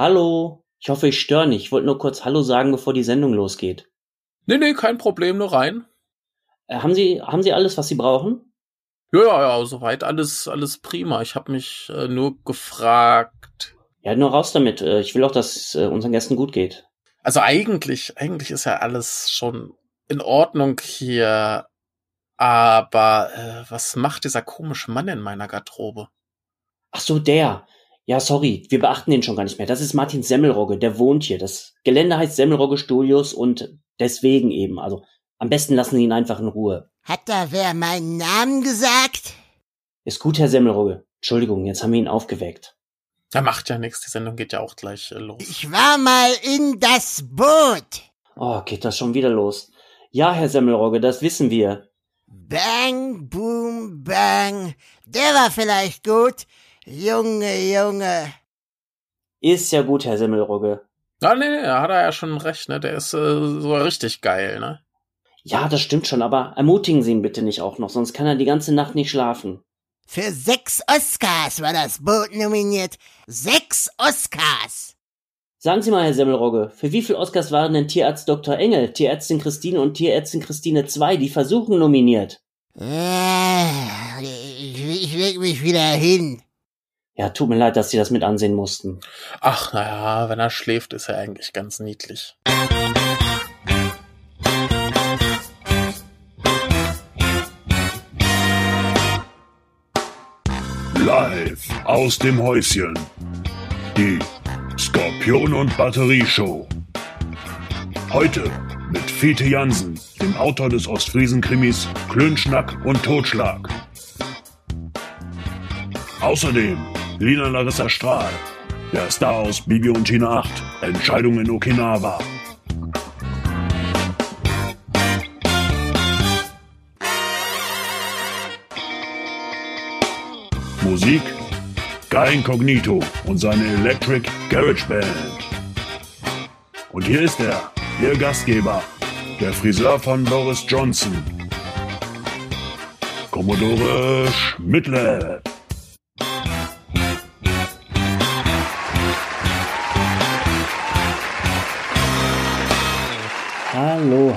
Hallo, ich hoffe, ich störe nicht. Ich wollte nur kurz Hallo sagen, bevor die Sendung losgeht. Nee, nee, kein Problem, nur rein. Äh, haben Sie, haben Sie alles, was Sie brauchen? Ja, ja, ja, soweit alles, alles prima. Ich habe mich äh, nur gefragt. Ja, nur raus damit. Äh, ich will auch, dass es äh, unseren Gästen gut geht. Also eigentlich, eigentlich ist ja alles schon in Ordnung hier. Aber äh, was macht dieser komische Mann in meiner Garderobe? Ach so, der. Ja, sorry, wir beachten den schon gar nicht mehr. Das ist Martin Semmelrogge, der wohnt hier. Das Gelände heißt Semmelrogge Studios und deswegen eben. Also am besten lassen Sie ihn einfach in Ruhe. Hat da wer meinen Namen gesagt? Ist gut, Herr Semmelrogge. Entschuldigung, jetzt haben wir ihn aufgeweckt. Da macht ja nichts, die Sendung geht ja auch gleich äh, los. Ich war mal in das Boot. Oh, geht das schon wieder los? Ja, Herr Semmelrogge, das wissen wir. Bang, boom, bang. Der war vielleicht gut. Junge, Junge. Ist ja gut, Herr Semmelrogge. Ah, nee, nee, da hat er ja schon recht, ne? Der ist äh, so richtig geil, ne? Ja, das stimmt schon, aber ermutigen Sie ihn bitte nicht auch noch, sonst kann er die ganze Nacht nicht schlafen. Für sechs Oscars war das Boot nominiert. Sechs Oscars. Sagen Sie mal, Herr Semmelrogge, für wie viele Oscars waren denn Tierarzt Dr. Engel, Tierärztin Christine und Tierärztin Christine 2, die Versuchen nominiert? Äh, ich, ich leg mich wieder hin. Ja, tut mir leid, dass Sie das mit ansehen mussten. Ach, naja, wenn er schläft, ist er eigentlich ganz niedlich. Live aus dem Häuschen. Die Skorpion und Batterie Show. Heute mit Fiete Jansen, dem Autor des Ostfriesen-Krimis Klönschnack und Totschlag. Außerdem Lina Larissa Strahl, der Star aus Bibi und Tina 8, Entscheidung in Okinawa. Musik Guy Incognito und seine Electric Garage Band. Und hier ist er, Ihr Gastgeber, der Friseur von Boris Johnson. Commodore Schmidtle.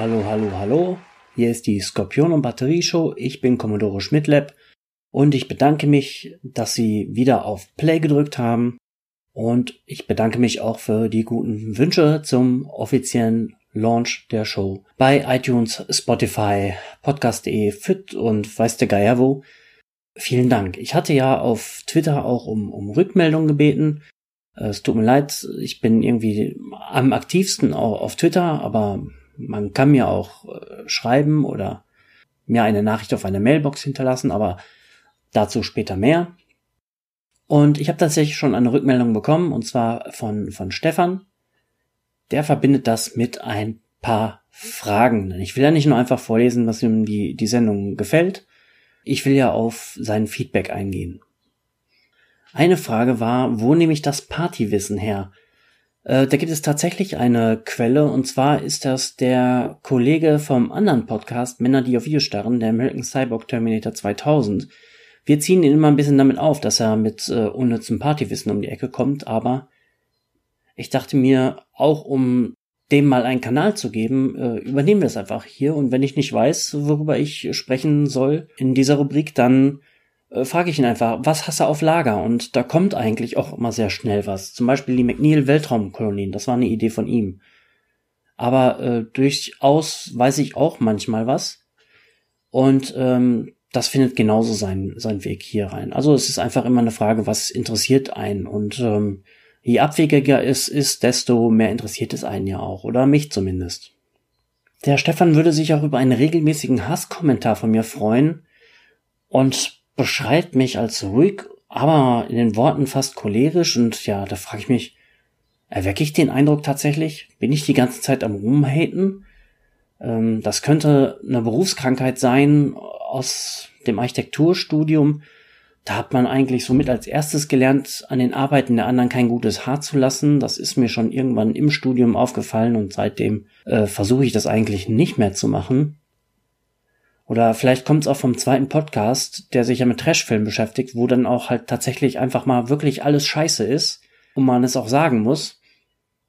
Hallo, hallo, hallo. Hier ist die Skorpion und Batterie Show. Ich bin Commodore Schmidtlab und ich bedanke mich, dass Sie wieder auf Play gedrückt haben. Und ich bedanke mich auch für die guten Wünsche zum offiziellen Launch der Show bei iTunes, Spotify, Podcast.de, Fit und weiß der Geier wo. Vielen Dank. Ich hatte ja auf Twitter auch um, um Rückmeldung gebeten. Es tut mir leid, ich bin irgendwie am aktivsten auf Twitter, aber man kann mir auch äh, schreiben oder mir eine Nachricht auf eine Mailbox hinterlassen, aber dazu später mehr. Und ich habe tatsächlich schon eine Rückmeldung bekommen, und zwar von, von Stefan. Der verbindet das mit ein paar Fragen. Ich will ja nicht nur einfach vorlesen, was ihm die, die Sendung gefällt. Ich will ja auf sein Feedback eingehen. Eine Frage war, wo nehme ich das Partywissen her? Äh, da gibt es tatsächlich eine Quelle, und zwar ist das der Kollege vom anderen Podcast Männer, die auf Videos starren, der American Cyborg Terminator 2000. Wir ziehen ihn immer ein bisschen damit auf, dass er mit äh, unnützem Partywissen um die Ecke kommt, aber ich dachte mir, auch um dem mal einen Kanal zu geben, äh, übernehmen wir es einfach hier. Und wenn ich nicht weiß, worüber ich sprechen soll in dieser Rubrik, dann äh, frage ich ihn einfach, was hast du auf Lager? Und da kommt eigentlich auch immer sehr schnell was. Zum Beispiel die McNeil Weltraumkolonien, das war eine Idee von ihm. Aber äh, durchaus weiß ich auch manchmal was. Und ähm, das findet genauso seinen, seinen Weg hier rein. Also es ist einfach immer eine Frage, was interessiert einen. Und ähm, je abwegiger es ist, desto mehr interessiert es einen ja auch. Oder mich zumindest. Der Stefan würde sich auch über einen regelmäßigen Hasskommentar von mir freuen. Und beschreibt mich als ruhig, aber in den Worten fast cholerisch und ja, da frage ich mich, erwecke ich den Eindruck tatsächlich? Bin ich die ganze Zeit am Rumhaten? Ähm, das könnte eine Berufskrankheit sein aus dem Architekturstudium. Da hat man eigentlich somit als erstes gelernt, an den Arbeiten der anderen kein gutes Haar zu lassen. Das ist mir schon irgendwann im Studium aufgefallen und seitdem äh, versuche ich das eigentlich nicht mehr zu machen. Oder vielleicht kommt es auch vom zweiten Podcast, der sich ja mit Trashfilmen beschäftigt, wo dann auch halt tatsächlich einfach mal wirklich alles scheiße ist. und man es auch sagen muss.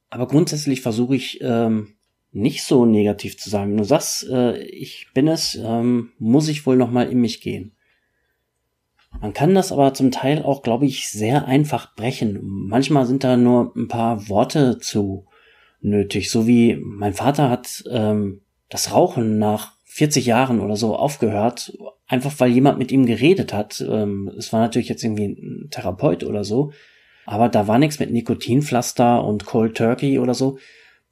Aber grundsätzlich versuche ich ähm, nicht so negativ zu sein. Wenn du sagst, äh, ich bin es, ähm, muss ich wohl noch mal in mich gehen. Man kann das aber zum Teil auch, glaube ich, sehr einfach brechen. Manchmal sind da nur ein paar Worte zu nötig. So wie mein Vater hat ähm, das Rauchen nach 40 Jahren oder so aufgehört, einfach weil jemand mit ihm geredet hat. Ähm, es war natürlich jetzt irgendwie ein Therapeut oder so, aber da war nichts mit Nikotinpflaster und Cold Turkey oder so.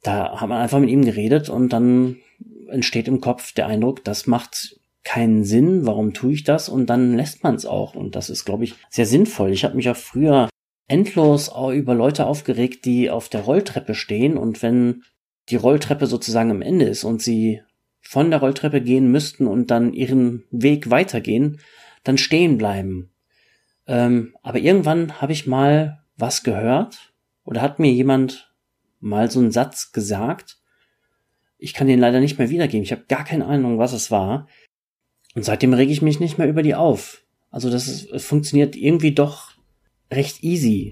Da hat man einfach mit ihm geredet und dann entsteht im Kopf der Eindruck, das macht keinen Sinn, warum tue ich das? Und dann lässt man es auch. Und das ist, glaube ich, sehr sinnvoll. Ich habe mich auch früher endlos über Leute aufgeregt, die auf der Rolltreppe stehen und wenn die Rolltreppe sozusagen am Ende ist und sie von der Rolltreppe gehen müssten und dann ihren Weg weitergehen, dann stehen bleiben. Ähm, aber irgendwann habe ich mal was gehört oder hat mir jemand mal so einen Satz gesagt. Ich kann den leider nicht mehr wiedergeben. Ich habe gar keine Ahnung, was es war. Und seitdem rege ich mich nicht mehr über die auf. Also das ist, funktioniert irgendwie doch recht easy.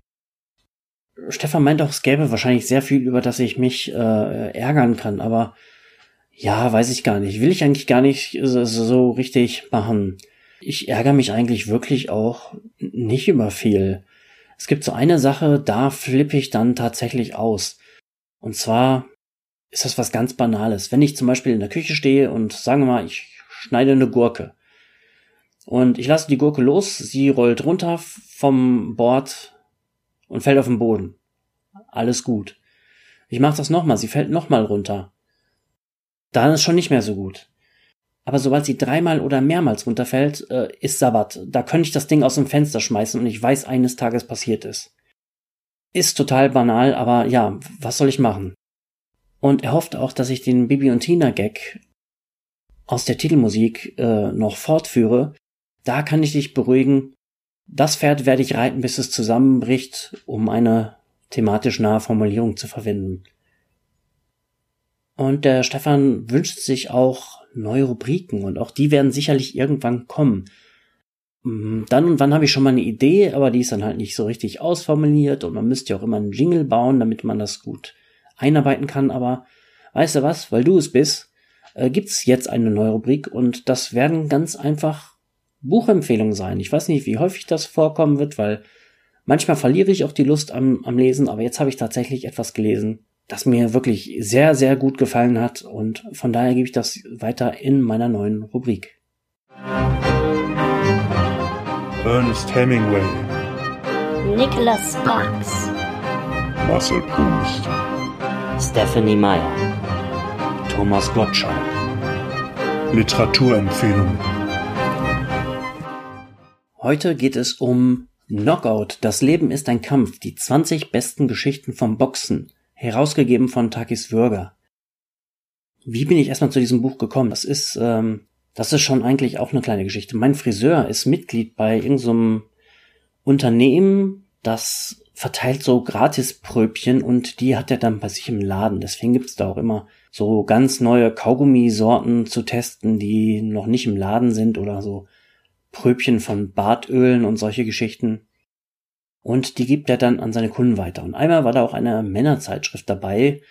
Stefan meint auch, es gäbe wahrscheinlich sehr viel, über das ich mich äh, ärgern kann, aber ja, weiß ich gar nicht. Will ich eigentlich gar nicht so, richtig machen. Ich ärgere mich eigentlich wirklich auch nicht über viel. Es gibt so eine Sache, da flippe ich dann tatsächlich aus. Und zwar ist das was ganz Banales. Wenn ich zum Beispiel in der Küche stehe und sagen wir mal, ich schneide eine Gurke. Und ich lasse die Gurke los, sie rollt runter vom Bord und fällt auf den Boden. Alles gut. Ich mache das nochmal, sie fällt nochmal runter. Dann ist schon nicht mehr so gut. Aber sobald sie dreimal oder mehrmals runterfällt, äh, ist Sabbat. Da könnte ich das Ding aus dem Fenster schmeißen und ich weiß, eines Tages passiert ist. Ist total banal, aber ja, was soll ich machen? Und er hofft auch, dass ich den Bibi und Tina Gag aus der Titelmusik äh, noch fortführe. Da kann ich dich beruhigen. Das Pferd werde ich reiten, bis es zusammenbricht, um eine thematisch nahe Formulierung zu verwenden. Und der Stefan wünscht sich auch neue Rubriken und auch die werden sicherlich irgendwann kommen. Mm, dann und wann habe ich schon mal eine Idee, aber die ist dann halt nicht so richtig ausformuliert und man müsste ja auch immer einen Jingle bauen, damit man das gut einarbeiten kann. Aber weißt du was, weil du es bist, äh, gibt's jetzt eine neue Rubrik und das werden ganz einfach Buchempfehlungen sein. Ich weiß nicht, wie häufig das vorkommen wird, weil manchmal verliere ich auch die Lust am, am Lesen, aber jetzt habe ich tatsächlich etwas gelesen, das mir wirklich sehr, sehr gut gefallen hat und von daher gebe ich das weiter in meiner neuen Rubrik. Ernest Hemingway, Nicholas Sparks, Marcel Proust, Stephanie Meyer, Thomas Gottschalk. Literaturempfehlung. Heute geht es um Knockout. Das Leben ist ein Kampf. Die 20 besten Geschichten vom Boxen herausgegeben von Takis Würger. Wie bin ich erstmal zu diesem Buch gekommen? Das ist, ähm, das ist schon eigentlich auch eine kleine Geschichte. Mein Friseur ist Mitglied bei irgendeinem Unternehmen, das verteilt so Gratispröbchen und die hat er dann bei sich im Laden. Deswegen gibt's da auch immer so ganz neue Kaugummisorten zu testen, die noch nicht im Laden sind oder so Pröbchen von Bartölen und solche Geschichten. Und die gibt er dann an seine Kunden weiter. Und einmal war da auch eine Männerzeitschrift dabei.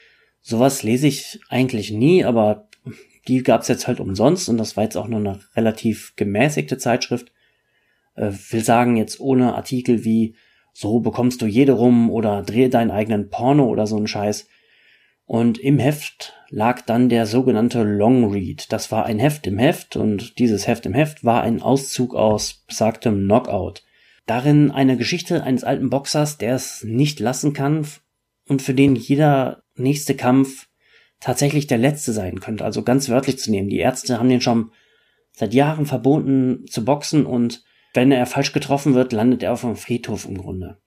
Sowas lese ich eigentlich nie, aber die gab's jetzt halt umsonst und das war jetzt auch nur eine relativ gemäßigte Zeitschrift. Äh, will sagen, jetzt ohne Artikel wie so bekommst du jede rum oder drehe deinen eigenen Porno oder so ein Scheiß. Und im Heft lag dann der sogenannte Long Read. Das war ein Heft im Heft und dieses Heft im Heft war ein Auszug aus besagtem Knockout. Darin eine Geschichte eines alten Boxers, der es nicht lassen kann und für den jeder nächste Kampf tatsächlich der letzte sein könnte. Also ganz wörtlich zu nehmen. Die Ärzte haben den schon seit Jahren verboten zu boxen und wenn er falsch getroffen wird, landet er auf einem Friedhof im Grunde.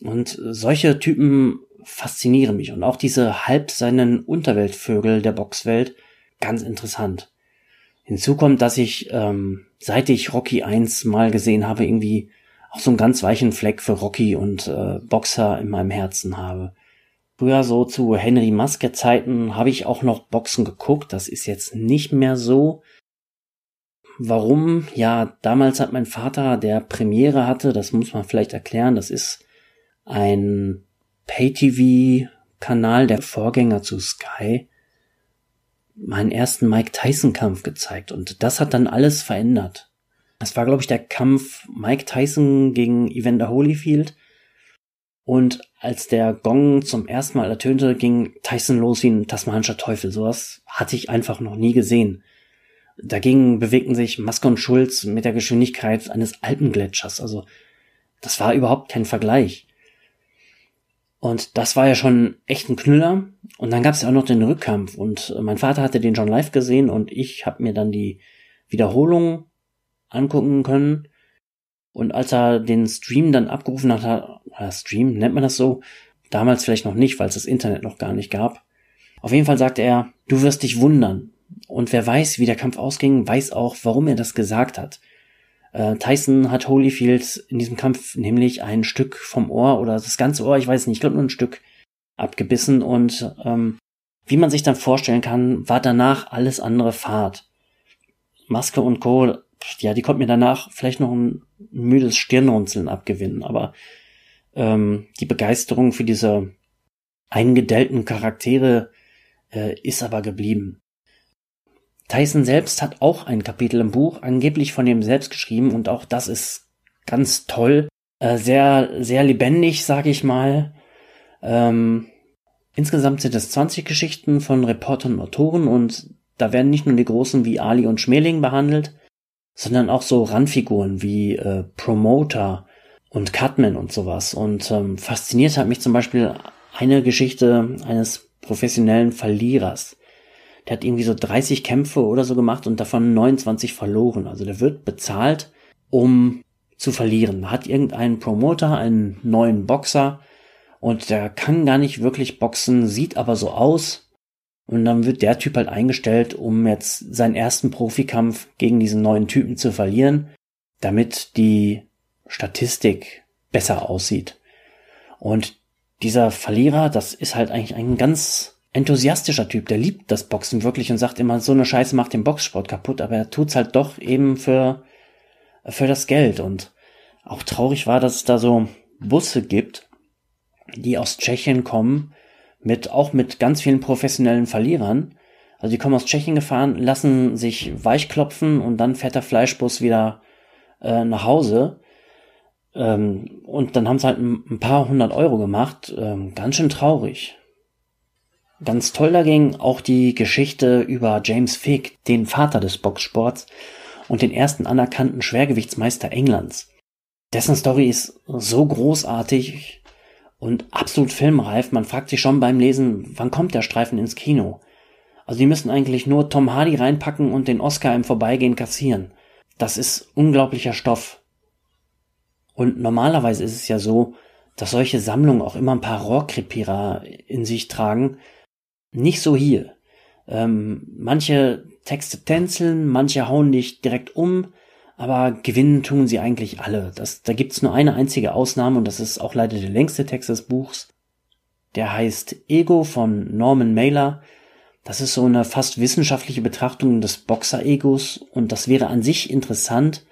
Und solche Typen faszinieren mich und auch diese halb seinen Unterweltvögel der Boxwelt ganz interessant. Hinzu kommt, dass ich, ähm, seit ich Rocky 1 mal gesehen habe, irgendwie auch so einen ganz weichen Fleck für Rocky und äh, Boxer in meinem Herzen habe. Früher so zu Henry Maske Zeiten habe ich auch noch Boxen geguckt. Das ist jetzt nicht mehr so. Warum? Ja, damals hat mein Vater, der Premiere hatte, das muss man vielleicht erklären, das ist ein Pay-TV-Kanal, der Vorgänger zu Sky, meinen ersten Mike Tyson-Kampf gezeigt. Und das hat dann alles verändert. Das war, glaube ich, der Kampf Mike Tyson gegen Evander Holyfield. Und als der Gong zum ersten Mal ertönte, ging Tyson los wie ein tasmanischer Teufel. Sowas hatte ich einfach noch nie gesehen. Dagegen bewegten sich Maske und Schulz mit der Geschwindigkeit eines Alpengletschers. Also das war überhaupt kein Vergleich. Und das war ja schon echt ein Knüller. Und dann gab es ja auch noch den Rückkampf. Und mein Vater hatte den schon live gesehen und ich habe mir dann die Wiederholung angucken können. Und als er den Stream dann abgerufen hat, äh, Stream, nennt man das so? Damals vielleicht noch nicht, weil es das Internet noch gar nicht gab. Auf jeden Fall sagte er, du wirst dich wundern. Und wer weiß, wie der Kampf ausging, weiß auch, warum er das gesagt hat. Äh, Tyson hat Holyfield in diesem Kampf nämlich ein Stück vom Ohr oder das ganze Ohr, ich weiß nicht, ich glaube nur ein Stück abgebissen und ähm, wie man sich dann vorstellen kann, war danach alles andere Fahrt. Maske und Co., ja, die konnten mir danach vielleicht noch ein müdes Stirnrunzeln abgewinnen, aber ähm, die Begeisterung für diese eingedellten Charaktere äh, ist aber geblieben. Tyson selbst hat auch ein Kapitel im Buch, angeblich von ihm selbst geschrieben und auch das ist ganz toll, äh, sehr, sehr lebendig, sag ich mal. Ähm, insgesamt sind es 20 Geschichten von Reportern und Autoren und da werden nicht nur die großen wie Ali und Schmeling behandelt, sondern auch so Randfiguren wie äh, Promoter und Cutman und sowas. Und ähm, fasziniert hat mich zum Beispiel eine Geschichte eines professionellen Verlierers. Der hat irgendwie so 30 Kämpfe oder so gemacht und davon 29 verloren. Also der wird bezahlt, um zu verlieren. Hat irgendeinen Promoter, einen neuen Boxer und der kann gar nicht wirklich boxen, sieht aber so aus. Und dann wird der Typ halt eingestellt, um jetzt seinen ersten Profikampf gegen diesen neuen Typen zu verlieren, damit die Statistik besser aussieht. Und dieser Verlierer, das ist halt eigentlich ein ganz enthusiastischer Typ, der liebt das Boxen wirklich und sagt immer, so eine Scheiße macht den Boxsport kaputt, aber er tut's halt doch eben für, für das Geld. Und auch traurig war, dass es da so Busse gibt, die aus Tschechien kommen, mit, auch mit ganz vielen professionellen Verlierern. Also die kommen aus Tschechien gefahren, lassen sich weichklopfen und dann fährt der Fleischbus wieder äh, nach Hause. Ähm, und dann haben sie halt ein, ein paar hundert Euro gemacht. Ähm, ganz schön traurig. Ganz toll dagegen auch die Geschichte über James Fick, den Vater des Boxsports und den ersten anerkannten Schwergewichtsmeister Englands. Dessen Story ist so großartig und absolut filmreif. Man fragt sich schon beim Lesen, wann kommt der Streifen ins Kino? Also die müssen eigentlich nur Tom Hardy reinpacken und den Oscar im Vorbeigehen kassieren. Das ist unglaublicher Stoff. Und normalerweise ist es ja so, dass solche Sammlungen auch immer ein paar Rohrkrepierer in sich tragen, nicht so hier. Ähm, manche Texte tänzeln, manche hauen dich direkt um, aber gewinnen tun sie eigentlich alle. Das, da gibt's nur eine einzige Ausnahme und das ist auch leider der längste Text des Buchs. Der heißt Ego von Norman Mailer. Das ist so eine fast wissenschaftliche Betrachtung des Boxer-Egos und das wäre an sich interessant,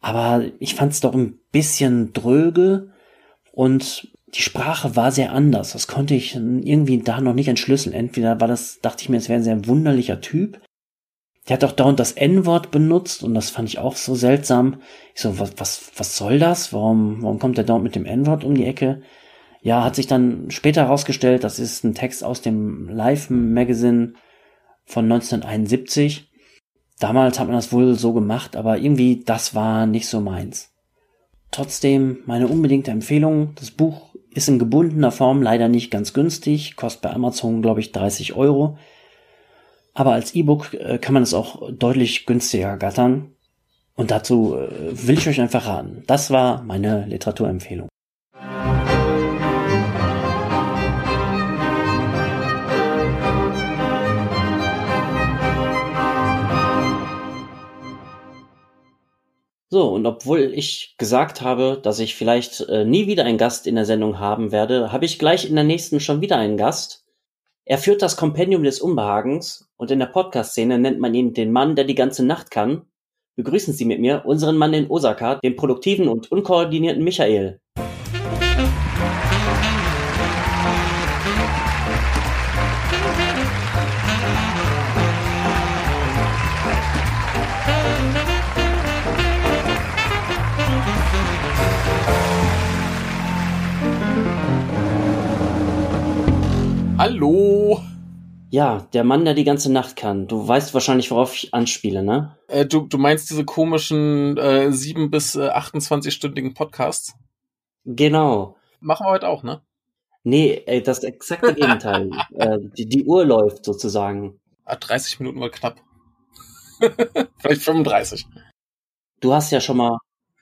aber ich fand's doch ein bisschen dröge und die Sprache war sehr anders. Das konnte ich irgendwie da noch nicht entschlüsseln. Entweder war das, dachte ich mir, es wäre ein sehr wunderlicher Typ. Der hat auch dauernd das N-Wort benutzt und das fand ich auch so seltsam. Ich so, was, was, was soll das? Warum, warum kommt der dauernd mit dem N-Wort um die Ecke? Ja, hat sich dann später herausgestellt, das ist ein Text aus dem Life Magazine von 1971. Damals hat man das wohl so gemacht, aber irgendwie das war nicht so meins. Trotzdem meine unbedingte Empfehlung, das Buch ist in gebundener Form leider nicht ganz günstig, kostet bei Amazon, glaube ich, 30 Euro. Aber als E-Book äh, kann man es auch deutlich günstiger gattern. Und dazu äh, will ich euch einfach raten. Das war meine Literaturempfehlung. So, und obwohl ich gesagt habe, dass ich vielleicht äh, nie wieder einen Gast in der Sendung haben werde, habe ich gleich in der nächsten schon wieder einen Gast. Er führt das Kompendium des Unbehagens und in der Podcast-Szene nennt man ihn den Mann, der die ganze Nacht kann. Begrüßen Sie mit mir unseren Mann in Osaka, den produktiven und unkoordinierten Michael. Hallo. Ja, der Mann, der die ganze Nacht kann. Du weißt wahrscheinlich, worauf ich anspiele, ne? Äh, du, du meinst diese komischen äh, 7 bis äh, 28-stündigen Podcasts? Genau. Machen wir heute auch, ne? Nee, ey, das exakte Gegenteil. äh, die, die Uhr läuft sozusagen. Ah, 30 Minuten war knapp. Vielleicht 35. Du hast ja schon mal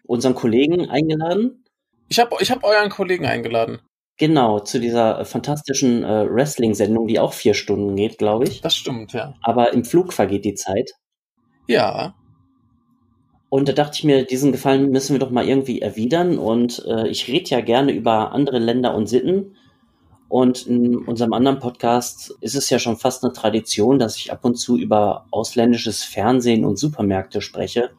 unseren Kollegen eingeladen. Ich habe ich hab euren Kollegen eingeladen. Genau, zu dieser äh, fantastischen äh, Wrestling-Sendung, die auch vier Stunden geht, glaube ich. Das stimmt, ja. Aber im Flug vergeht die Zeit. Ja. Und da dachte ich mir, diesen Gefallen müssen wir doch mal irgendwie erwidern. Und äh, ich rede ja gerne über andere Länder und Sitten. Und in unserem anderen Podcast ist es ja schon fast eine Tradition, dass ich ab und zu über ausländisches Fernsehen und Supermärkte spreche.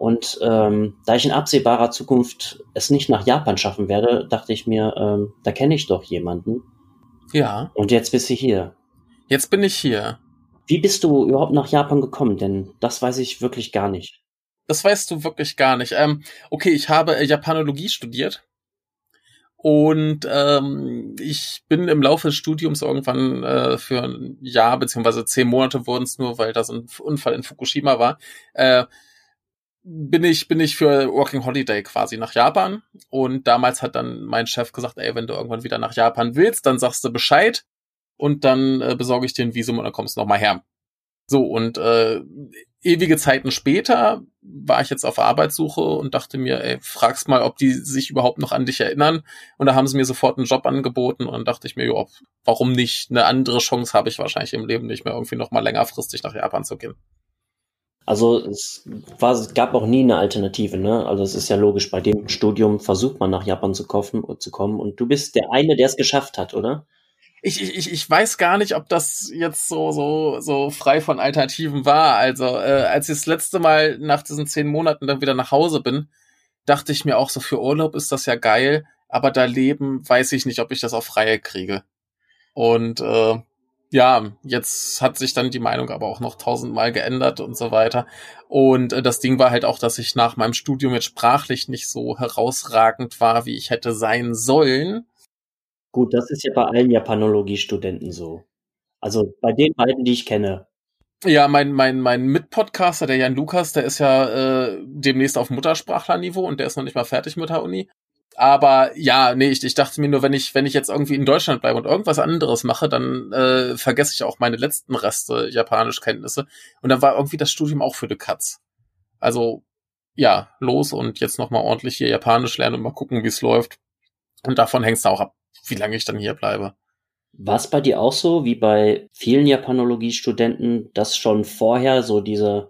Und ähm, da ich in absehbarer Zukunft es nicht nach Japan schaffen werde, dachte ich mir, ähm, da kenne ich doch jemanden. Ja. Und jetzt bist du hier. Jetzt bin ich hier. Wie bist du überhaupt nach Japan gekommen? Denn das weiß ich wirklich gar nicht. Das weißt du wirklich gar nicht. Ähm, okay, ich habe äh, Japanologie studiert. Und ähm, ich bin im Laufe des Studiums irgendwann äh, für ein Jahr, beziehungsweise zehn Monate wurden es nur, weil das ein Unfall in Fukushima war, äh, bin ich, bin ich für Working Holiday quasi nach Japan. Und damals hat dann mein Chef gesagt, ey, wenn du irgendwann wieder nach Japan willst, dann sagst du Bescheid und dann äh, besorge ich dir ein Visum und dann kommst du nochmal her. So, und äh, ewige Zeiten später war ich jetzt auf Arbeitssuche und dachte mir, ey, fragst mal, ob die sich überhaupt noch an dich erinnern. Und da haben sie mir sofort einen Job angeboten und dann dachte ich mir, jo, warum nicht? Eine andere Chance habe ich wahrscheinlich im Leben nicht mehr, irgendwie noch mal längerfristig nach Japan zu gehen. Also es, war, gab auch nie eine Alternative, ne? Also es ist ja logisch, bei dem Studium versucht man nach Japan zu, kaufen, zu kommen und du bist der eine, der es geschafft hat, oder? Ich, ich, ich weiß gar nicht, ob das jetzt so, so, so frei von Alternativen war. Also, äh, als ich das letzte Mal nach diesen zehn Monaten dann wieder nach Hause bin, dachte ich mir auch so, für Urlaub ist das ja geil, aber da leben weiß ich nicht, ob ich das auf Freie kriege. Und äh, ja, jetzt hat sich dann die Meinung aber auch noch tausendmal geändert und so weiter. Und äh, das Ding war halt auch, dass ich nach meinem Studium jetzt sprachlich nicht so herausragend war, wie ich hätte sein sollen. Gut, das ist ja bei allen Japanologie-Studenten so. Also bei den beiden, die ich kenne. Ja, mein, mein, mein Mitpodcaster, der Jan Lukas, der ist ja äh, demnächst auf Muttersprachlerniveau und der ist noch nicht mal fertig mit der Uni. Aber ja, nee, ich, ich dachte mir nur, wenn ich, wenn ich jetzt irgendwie in Deutschland bleibe und irgendwas anderes mache, dann äh, vergesse ich auch meine letzten Reste Japanischkenntnisse. Und dann war irgendwie das Studium auch für die Katz. Also, ja, los und jetzt nochmal ordentlich hier Japanisch lernen und mal gucken, wie es läuft. Und davon hängt es auch ab, wie lange ich dann hier bleibe. War es bei dir auch so, wie bei vielen Japanologie-Studenten, dass schon vorher so diese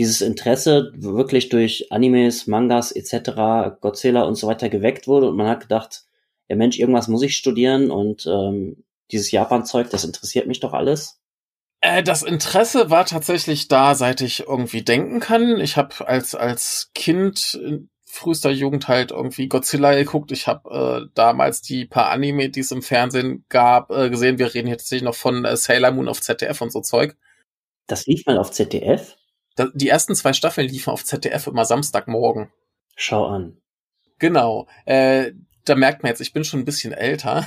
dieses Interesse wirklich durch Animes, Mangas etc., Godzilla und so weiter geweckt wurde und man hat gedacht, ja Mensch, irgendwas muss ich studieren und ähm, dieses Japan-Zeug, das interessiert mich doch alles? Äh, das Interesse war tatsächlich da, seit ich irgendwie denken kann. Ich habe als als Kind in frühester Jugend halt irgendwie Godzilla geguckt. Ich habe äh, damals die paar Anime, die es im Fernsehen gab, äh, gesehen. Wir reden jetzt tatsächlich noch von äh, Sailor Moon auf ZDF und so Zeug. Das lief mal auf ZDF? Die ersten zwei Staffeln liefen auf ZDF immer Samstagmorgen. Schau an. Genau. Äh, da merkt man jetzt, ich bin schon ein bisschen älter.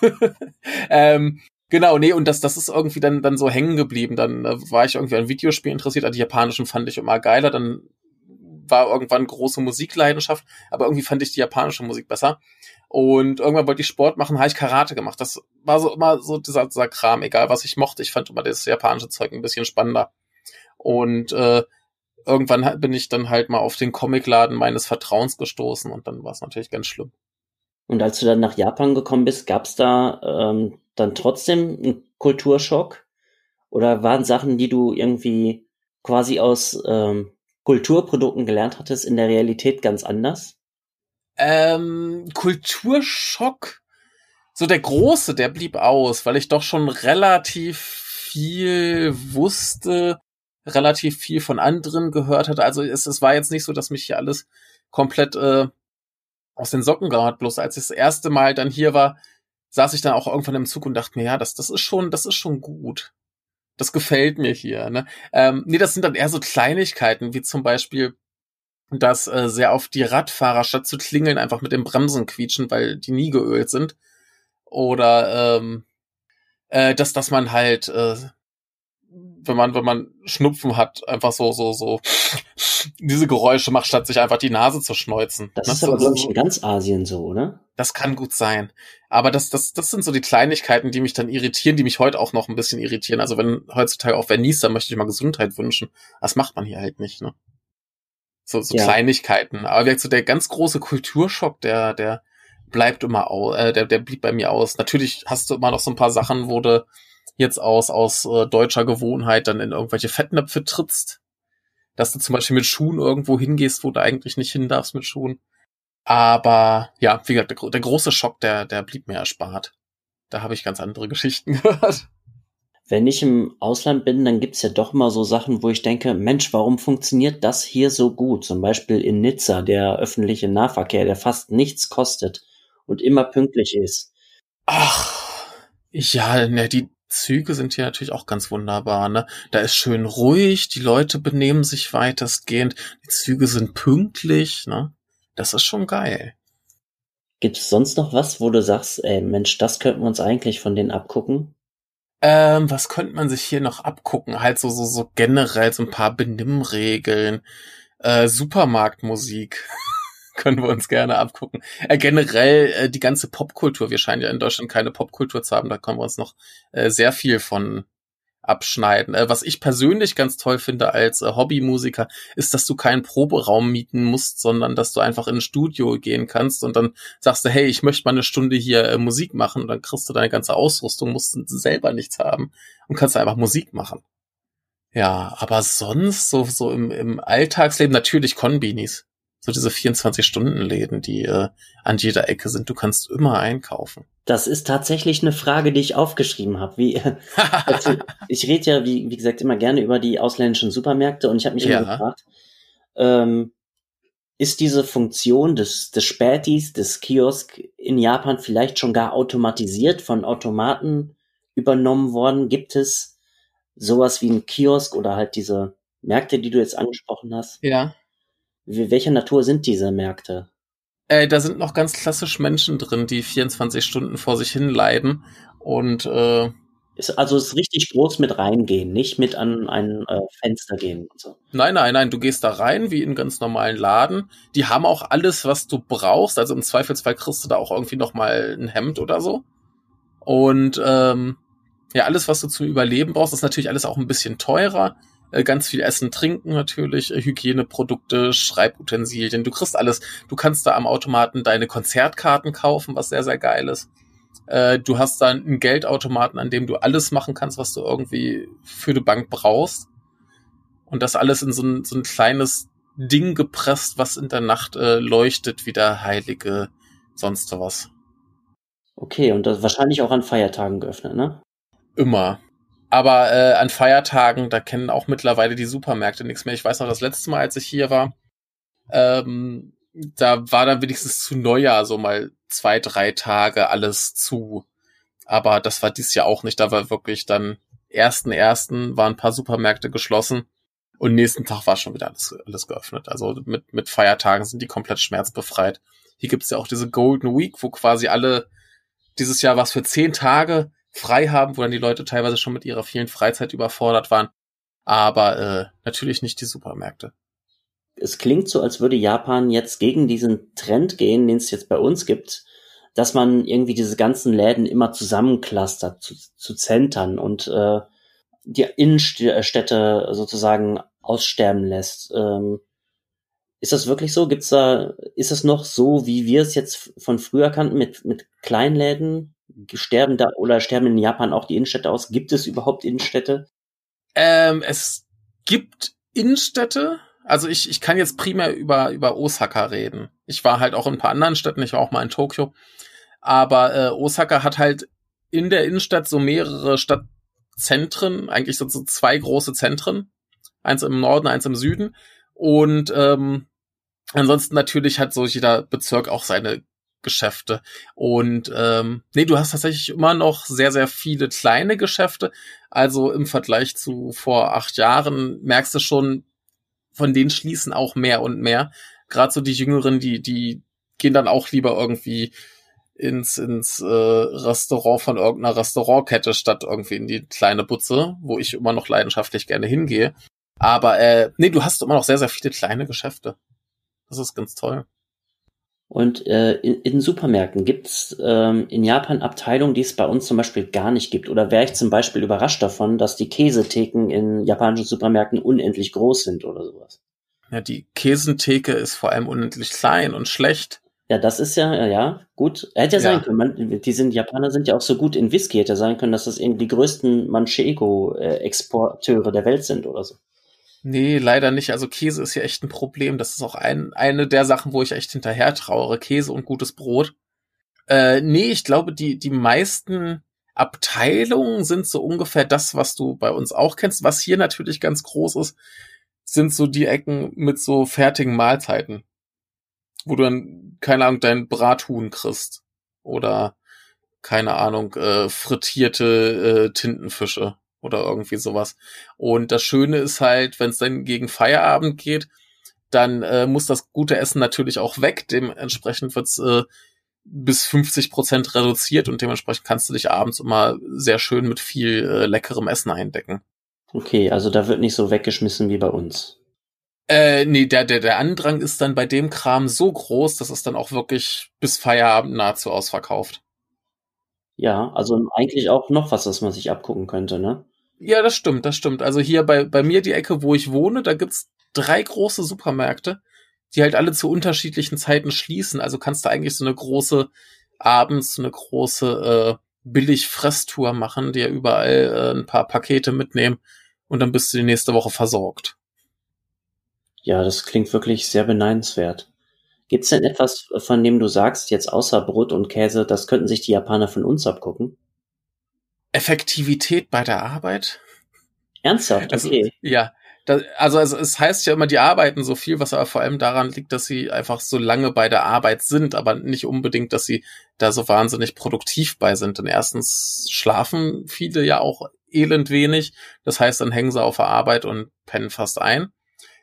ähm, genau, nee, und das, das ist irgendwie dann, dann so hängen geblieben. Dann äh, war ich irgendwie an Videospielen interessiert, an die japanischen fand ich immer geiler. Dann war irgendwann große Musikleidenschaft, aber irgendwie fand ich die japanische Musik besser. Und irgendwann wollte ich Sport machen, habe ich Karate gemacht. Das war so immer so dieser, dieser Kram, egal was ich mochte. Ich fand immer das japanische Zeug ein bisschen spannender. Und äh, irgendwann bin ich dann halt mal auf den Comicladen meines Vertrauens gestoßen und dann war es natürlich ganz schlimm. Und als du dann nach Japan gekommen bist, gab es da ähm, dann trotzdem einen Kulturschock? Oder waren Sachen, die du irgendwie quasi aus ähm, Kulturprodukten gelernt hattest, in der Realität ganz anders? Ähm, Kulturschock, so der große, der blieb aus, weil ich doch schon relativ viel wusste relativ viel von anderen gehört hatte. Also es, es war jetzt nicht so, dass mich hier alles komplett äh, aus den Socken gehauen. Bloß als ich das erste Mal dann hier war, saß ich dann auch irgendwann im Zug und dachte mir, ja, das, das ist schon, das ist schon gut. Das gefällt mir hier. Ne? Ähm, nee, das sind dann eher so Kleinigkeiten, wie zum Beispiel, dass äh, sehr oft die Radfahrer statt zu klingeln einfach mit den Bremsen quietschen, weil die nie geölt sind. Oder ähm, äh, dass, dass man halt, äh, wenn man, wenn man Schnupfen hat, einfach so, so, so diese Geräusche macht, statt sich einfach die Nase zu schneuzen. Das Ne? ist aber, So- glaube ich, in ganz Asien so, oder? Das kann gut sein. Aber das, das, das sind so die Kleinigkeiten, die mich dann irritieren, die mich heute auch noch ein bisschen irritieren. Also wenn heutzutage auch wer niest, dann möchte ich mal Gesundheit wünschen. Das macht man hier halt nicht, ne? So, so Ja. Kleinigkeiten. Aber so der ganz große Kulturschock, der, der bleibt immer aus, äh, der, der blieb bei mir aus. Natürlich hast du immer noch so ein paar Sachen, wo du jetzt aus, aus äh, deutscher Gewohnheit dann in irgendwelche Fettnäpfe trittst. Dass du zum Beispiel mit Schuhen irgendwo hingehst, wo du eigentlich nicht hin darfst mit Schuhen. Aber ja, wie gesagt, der, der große Schock, der, der blieb mir erspart. Da habe ich ganz andere Geschichten gehört. Wenn ich im Ausland bin, dann gibt's ja doch mal so Sachen, wo ich denke, Mensch, warum funktioniert das hier so gut? Zum Beispiel in Nizza, der öffentliche Nahverkehr, der fast nichts kostet und immer pünktlich ist. Ach, ja, ne, die Züge sind hier natürlich auch ganz wunderbar, ne? Da ist schön ruhig, die Leute benehmen sich weitestgehend, die Züge sind pünktlich, ne? Das ist schon geil. Gibt's sonst noch was, wo du sagst, ey, Mensch, das könnten wir uns eigentlich von denen abgucken? Ähm, was könnte man sich hier noch abgucken? Halt so, so, so generell so ein paar Benimmregeln. Äh, Supermarktmusik. Können wir uns gerne abgucken. Äh, generell äh, die ganze Popkultur. Wir scheinen ja in Deutschland keine Popkultur zu haben. Da können wir uns noch äh, sehr viel von abschneiden. Äh, was ich persönlich ganz toll finde als äh, Hobbymusiker, ist, dass du keinen Proberaum mieten musst, sondern dass du einfach in ein Studio gehen kannst und dann sagst du, hey, ich möchte mal eine Stunde hier äh, Musik machen und dann kriegst du deine ganze Ausrüstung, musst selber nichts haben und kannst einfach Musik machen. Ja, aber sonst so, so im, im Alltagsleben natürlich Konbinis. So diese 24-Stunden-Läden, die äh, an jeder Ecke sind. Du kannst immer einkaufen. Das ist tatsächlich eine Frage, die ich aufgeschrieben habe. Wie, also, ich rede ja, wie, wie gesagt, immer gerne über die ausländischen Supermärkte und ich habe mich Ja. immer gefragt, ähm, ist diese Funktion des, des Spätis, des Kiosk in Japan vielleicht schon gar automatisiert von Automaten übernommen worden? Gibt es sowas wie ein Kiosk oder halt diese Märkte, die du jetzt angesprochen hast? ja. Welcher Natur sind diese Märkte? Äh, da sind noch ganz klassisch Menschen drin, die 24 Stunden vor sich hin leiden und äh, Ist, also ist richtig groß mit reingehen, nicht mit an ein äh, Fenster gehen und so. Nein, nein, nein, du gehst da rein wie in einen ganz normalen Laden. Die haben auch alles, was du brauchst. Also im Zweifelsfall kriegst du da auch irgendwie noch mal ein Hemd oder so. Und ähm, ja, alles, was du zum Überleben brauchst, ist natürlich alles auch ein bisschen teurer. Äh, ganz viel Essen, Trinken natürlich, äh, Hygieneprodukte, Schreibutensilien. Du kriegst alles. Du kannst da am Automaten deine Konzertkarten kaufen, was sehr, sehr geil ist. Äh, du hast da einen Geldautomaten, an dem du alles machen kannst, was du irgendwie für die Bank brauchst. Und das alles in so ein, so ein kleines Ding gepresst, was in der Nacht äh, leuchtet wie der heilige sonst was. Okay, und das wahrscheinlich auch an Feiertagen geöffnet, ne? Immer. Aber äh, an Feiertagen, da kennen auch mittlerweile die Supermärkte nichts mehr. Ich weiß noch, das letzte Mal, als ich hier war, ähm, da war dann wenigstens zu Neujahr so mal zwei, drei Tage alles zu. Aber das war dies Jahr auch nicht. Da war wirklich dann ersten ersten waren ein paar Supermärkte geschlossen und nächsten Tag war schon wieder alles, alles geöffnet. Also mit, mit Feiertagen sind die komplett schmerzbefreit. Hier gibt's ja auch diese Golden Week, wo quasi alle dieses Jahr was für zehn Tage frei haben, wo dann die Leute teilweise schon mit ihrer vielen Freizeit überfordert waren. Aber äh, natürlich nicht die Supermärkte. Es klingt so, als würde Japan jetzt gegen diesen Trend gehen, den es jetzt bei uns gibt, dass man irgendwie diese ganzen Läden immer zusammenclustert zu, zu Zentren und äh, die Innenstädte sozusagen aussterben lässt. Ähm, ist das wirklich so? Gibt's da, ist es noch so, wie wir es jetzt von früher kannten, mit, mit Kleinläden? Sterben da oder sterben in Japan auch die Innenstädte aus? Gibt es überhaupt Innenstädte? Ähm, es gibt Innenstädte. Also ich, ich kann jetzt primär über, über Osaka reden. Ich war halt auch in ein paar anderen Städten. Ich war auch mal in Tokio. Aber äh, Osaka hat halt in der Innenstadt so mehrere Stadtzentren, eigentlich so, so zwei große Zentren. Eins im Norden, eins im Süden. Und ähm, ansonsten natürlich hat so jeder Bezirk auch seine Geschäfte. Und ähm, nee, du hast tatsächlich immer noch sehr, sehr viele kleine Geschäfte. Also im Vergleich zu vor acht Jahren merkst du schon, von denen schließen auch mehr und mehr. Gerade so die Jüngeren, die, die gehen dann auch lieber irgendwie ins, ins äh, Restaurant von irgendeiner Restaurantkette statt irgendwie in die kleine Butze, wo ich immer noch leidenschaftlich gerne hingehe. Aber äh, nee, du hast immer noch sehr, sehr viele kleine Geschäfte. Das ist ganz toll. Und äh, in, in Supermärkten gibt's ähm, in Japan Abteilungen, die es bei uns zum Beispiel gar nicht gibt. Oder wäre ich zum Beispiel überrascht davon, dass die Käsetheken in japanischen Supermärkten unendlich groß sind oder sowas? Ja, die Käsentheke ist vor allem unendlich klein und schlecht. Ja, das ist ja, ja, gut. Hätte ja, Ja. sein können. Man, die sind, Japaner sind ja auch so gut in Whisky. Hätte sein können, dass das irgendwie die größten Manchego-Exporteure der Welt sind oder so. Nee, leider nicht. Also Käse ist ja echt ein Problem. Das ist auch ein, eine der Sachen, wo ich echt hinterher trauere. Käse und gutes Brot. Äh, nee, ich glaube, die, die meisten Abteilungen sind so ungefähr das, was du bei uns auch kennst. Was hier natürlich ganz groß ist, sind so die Ecken mit so fertigen Mahlzeiten. Wo du dann, keine Ahnung, dein Brathuhn kriegst. Oder, keine Ahnung, äh, frittierte äh, Tintenfische oder irgendwie sowas. Und das Schöne ist halt, wenn es dann gegen Feierabend geht, dann äh, muss das gute Essen natürlich auch weg. Dementsprechend wird's äh, bis 50 Prozent reduziert und dementsprechend kannst du dich abends immer sehr schön mit viel äh, leckerem Essen eindecken. Okay, also da wird nicht so weggeschmissen wie bei uns. Äh, nee, der, der, der Andrang ist dann bei dem Kram so groß, dass es dann auch wirklich bis Feierabend nahezu ausverkauft. Ja, also eigentlich auch noch was, was man sich abgucken könnte, ne? Ja, das stimmt, das stimmt. Also hier bei, bei mir die Ecke, wo ich wohne, da gibt's drei große Supermärkte, die halt alle zu unterschiedlichen Zeiten schließen. Also kannst du eigentlich so eine große, abends so eine große äh, Billig-Fresstour machen, dir überall äh, ein paar Pakete mitnehmen und dann bist du die nächste Woche versorgt. Ja, das klingt wirklich sehr beneidenswert. Gibt's denn etwas, von dem du sagst, jetzt außer Brot und Käse, das könnten sich die Japaner von uns abgucken? Effektivität bei der Arbeit? Ernsthaft? Also, Okay. ja. Da, also es, es heißt ja immer, die arbeiten so viel, was aber vor allem daran liegt, dass sie einfach so lange bei der Arbeit sind, aber nicht unbedingt, dass sie da so wahnsinnig produktiv bei sind. Denn erstens schlafen viele ja auch elend wenig. Das heißt, dann hängen sie auf der Arbeit und pennen fast ein.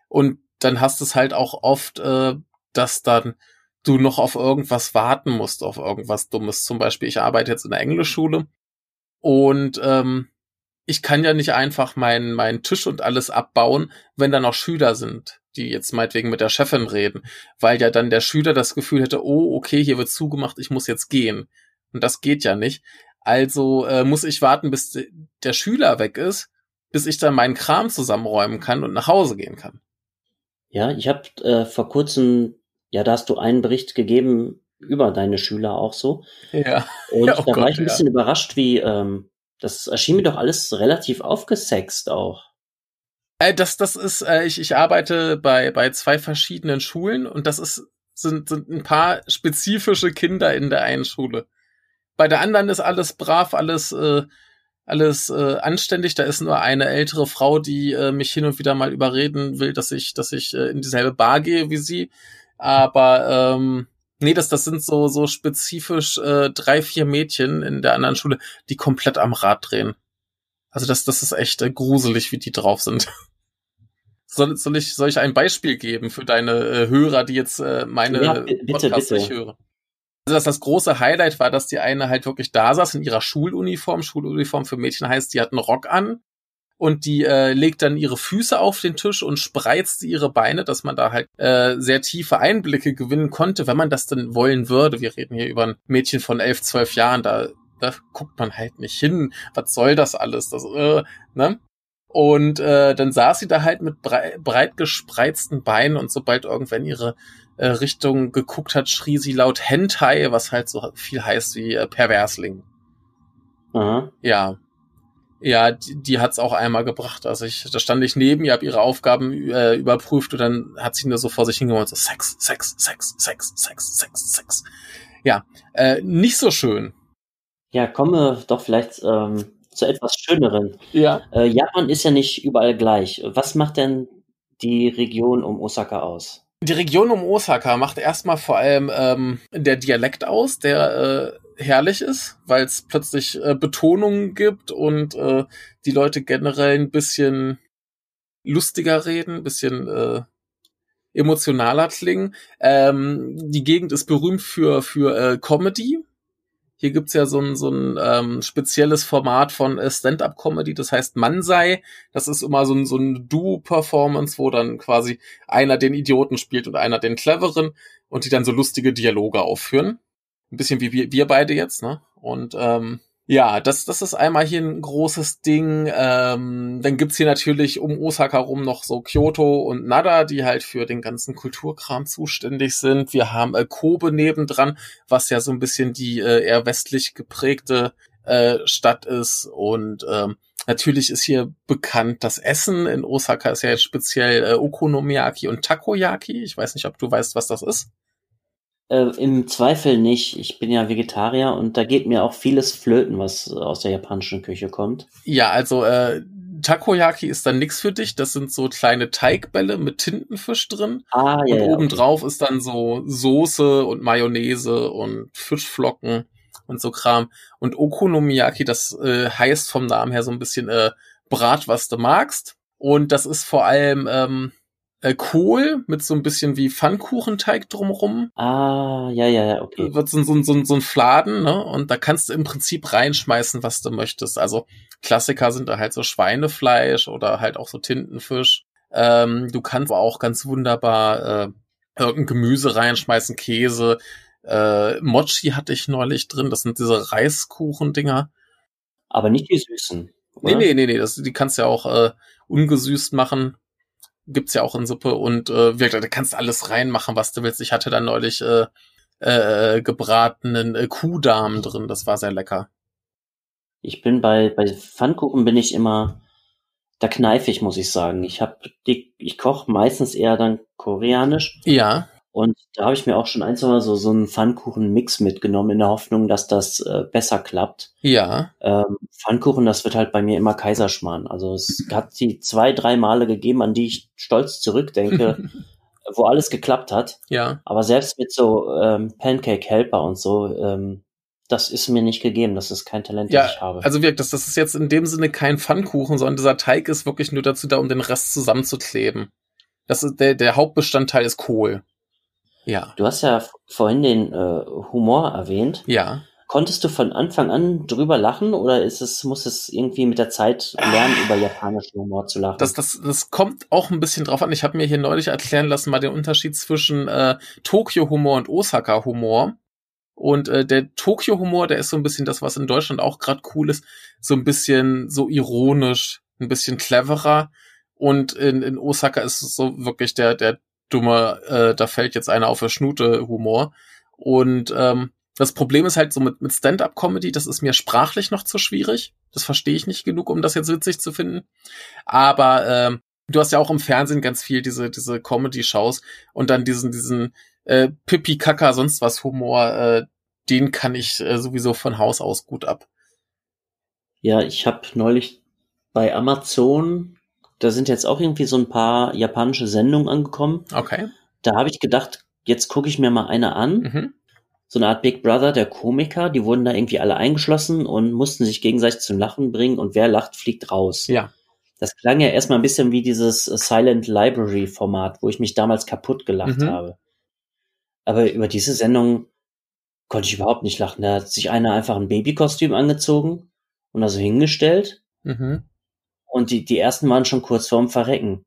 Und dann hast es halt auch oft, äh, dass dann du noch auf irgendwas warten musst, auf irgendwas Dummes. Zum Beispiel, ich arbeite jetzt in der Englischschule und ähm, ich kann ja nicht einfach meinen meinen Tisch und alles abbauen, wenn da noch Schüler sind, die jetzt meinetwegen mit der Chefin reden, weil ja dann der Schüler das Gefühl hätte, oh, okay, hier wird zugemacht, ich muss jetzt gehen. Und das geht ja nicht. Also äh, muss ich warten, bis de- der Schüler weg ist, bis ich dann meinen Kram zusammenräumen kann und nach Hause gehen kann. Ja, ich habe äh, vor kurzem, ja, da hast du einen Bericht gegeben über deine Schüler auch so. Ja. Und Ja, oh da war Gott, ich ein ja. bisschen überrascht, wie, ähm, das erschien mir doch alles relativ aufgesext auch. Äh, das, das ist, äh, ich, ich arbeite bei, bei zwei verschiedenen Schulen und das ist, sind, sind ein paar spezifische Kinder in der einen Schule. Bei der anderen ist alles brav, alles, äh, alles äh, anständig. Da ist nur eine ältere Frau, die äh, mich hin und wieder mal überreden will, dass ich, dass ich äh, in dieselbe Bar gehe wie sie. Aber ähm, nee, das, das sind so, so spezifisch äh, drei, vier Mädchen in der anderen Schule, die komplett am Rad drehen. Also das, das ist echt äh, gruselig, wie die drauf sind. Soll, soll, ich, soll ich ein Beispiel geben für deine äh, Hörer, die jetzt äh, meine Ja, bi- bitte, Podcasts bitte. nicht hören? Also das, das große Highlight war, dass die eine halt wirklich da saß in ihrer Schuluniform. Schuluniform für Mädchen heißt, die hat einen Rock an und die äh, legt dann ihre Füße auf den Tisch und spreizt ihre Beine, dass man da halt äh, sehr tiefe Einblicke gewinnen konnte, wenn man das denn wollen würde. Wir reden hier über ein Mädchen von elf, zwölf Jahren, da, da guckt man halt nicht hin. Was soll das alles? Das, äh, ne? Und äh, dann saß sie da halt mit brei breit gespreizten Beinen und sobald irgendwann ihre äh, Richtung geguckt hat, schrie sie laut Hentai, was halt so viel heißt wie äh, Perversling. Aha. Ja. Ja, die, die hat's auch einmal gebracht. Also ich, da stand ich neben ihr, habe ihre Aufgaben äh, überprüft und dann hat sie nur so vor sich hingeholt, so Sex, Sex, Sex, Sex, Sex, Sex, Sex. Ja, äh, nicht so schön. Ja, kommen wir doch vielleicht ähm, zu etwas Schöneren. Ja. Äh, Japan ist ja nicht überall gleich. Was macht denn die Region um Osaka aus? Die Region um Osaka macht erstmal vor allem ähm, der Dialekt aus, der äh, herrlich ist, weil es plötzlich äh, Betonungen gibt und äh, die Leute generell ein bisschen lustiger reden, ein bisschen äh, emotionaler klingen. Ähm, die Gegend ist berühmt für für äh, Comedy. Hier gibt's ja so ein, so ein ähm, spezielles Format von äh, Stand-up-Comedy, das heißt Mansei. Das ist immer so ein, so ein Duo-Performance, wo dann quasi einer den Idioten spielt und einer den Cleveren und die dann so lustige Dialoge aufführen. Ein bisschen wie wir, wir beide jetzt, ne? Und ähm, ja, das, das ist einmal hier ein großes Ding. Ähm, dann gibt's hier natürlich um Osaka rum noch so Kyoto und Nada, die halt für den ganzen Kulturkram zuständig sind. Wir haben äh, Kobe nebendran, was ja so ein bisschen die äh, eher westlich geprägte äh, Stadt ist. Und ähm, natürlich ist hier bekannt, das Essen in Osaka ist ja jetzt speziell äh, Okonomiyaki und Takoyaki. Ich weiß nicht, ob du weißt, was das ist. Äh, Im Zweifel nicht. Ich bin ja Vegetarier und da geht mir auch vieles flöten, was aus der japanischen Küche kommt. Ja, also äh, Takoyaki ist dann nix für dich. Das sind so kleine Teigbälle mit Tintenfisch drin. Ah, ja. und ja, obendrauf ist dann so Soße und Mayonnaise und Fischflocken und so Kram. Und Okonomiyaki, das äh, heißt vom Namen her so ein bisschen äh, Brat, was du magst. Und das ist vor allem ähm, äh, Kohl mit so ein bisschen wie Pfannkuchenteig drumrum. Ah, ja, ja, ja, okay. Wird so, so, so, so ein Fladen, ne? Und da kannst du im Prinzip reinschmeißen, was du möchtest. Also Klassiker sind da halt so Schweinefleisch oder halt auch so Tintenfisch. Ähm, du kannst auch ganz wunderbar äh, irgendein Gemüse reinschmeißen, Käse. Äh, Mochi hatte ich neulich drin, das sind diese Reiskuchendinger. Aber nicht die süßen. Nee, oder? nee, nee, nee, das, die kannst du ja auch äh, ungesüßt machen. Gibt's ja auch in Suppe und äh, wirklich, da kannst alles reinmachen, was du willst. Ich hatte da neulich äh, äh, gebratenen äh, Kuhdarm drin, das war sehr lecker. Ich bin bei, bei Pfannkuchen bin ich immer, da kneife ich, muss ich sagen. Ich hab die, ich koche meistens eher dann koreanisch Ja, und da habe ich mir auch schon ein, zwei Mal so, so einen Pfannkuchen-Mix mitgenommen in der Hoffnung, dass das äh, besser klappt. ja, Ähm, Pfannkuchen, das wird halt bei mir immer Kaiserschmarrn. Also es hat die zwei, drei Male gegeben, an die ich stolz zurückdenke, wo alles geklappt hat. ja. Aber selbst mit so ähm, Pancake Helper und so, ähm, das ist mir nicht gegeben. Das ist kein Talent, Ja, das ich habe. Also wirklich, das, das ist jetzt in dem Sinne kein Pfannkuchen, sondern dieser Teig ist wirklich nur dazu da, um den Rest zusammenzukleben. Das ist der, der Hauptbestandteil ist Kohl. Ja. du hast ja vorhin den äh, Humor erwähnt. Ja. Konntest du von Anfang an drüber lachen oder ist es, muss es irgendwie mit der Zeit lernen, über japanischen Humor zu lachen? Das, das, das kommt auch ein bisschen drauf an. Ich habe mir hier neulich erklären lassen, mal den Unterschied zwischen äh, Tokio-Humor und Osaka-Humor. Und äh, der Tokio-Humor, der ist so ein bisschen das, was in Deutschland auch gerade cool ist, so ein bisschen so ironisch, ein bisschen cleverer. Und in, in Osaka ist es so wirklich der, der dumme, äh, da fällt jetzt einer auf der Schnute Humor. Und ähm, das Problem ist halt so mit, mit Stand-up-Comedy, das ist mir sprachlich noch zu schwierig. Das verstehe ich nicht genug, um das jetzt witzig zu finden. Aber ähm, du hast ja auch im Fernsehen ganz viel diese, diese Comedy-Shows und dann diesen, diesen äh, Pipi Kaka, sonst was Humor, äh, den kann ich äh, sowieso von Haus aus gut ab. Ja, ich habe neulich bei Amazon, da sind jetzt auch irgendwie so ein paar japanische Sendungen angekommen. Okay. Da habe ich gedacht, jetzt gucke ich mir mal eine an. Mhm. So eine Art Big Brother der Komiker, die wurden da irgendwie alle eingeschlossen und mussten sich gegenseitig zum Lachen bringen und wer lacht, fliegt raus. Ja. Das klang ja erstmal ein bisschen wie dieses Silent Library Format, wo ich mich damals kaputt gelacht Mhm. habe. Aber über diese Sendung konnte ich überhaupt nicht lachen. Da hat sich einer einfach ein Babykostüm angezogen und da so hingestellt Mhm. Und die, die ersten waren schon kurz vorm Verrecken.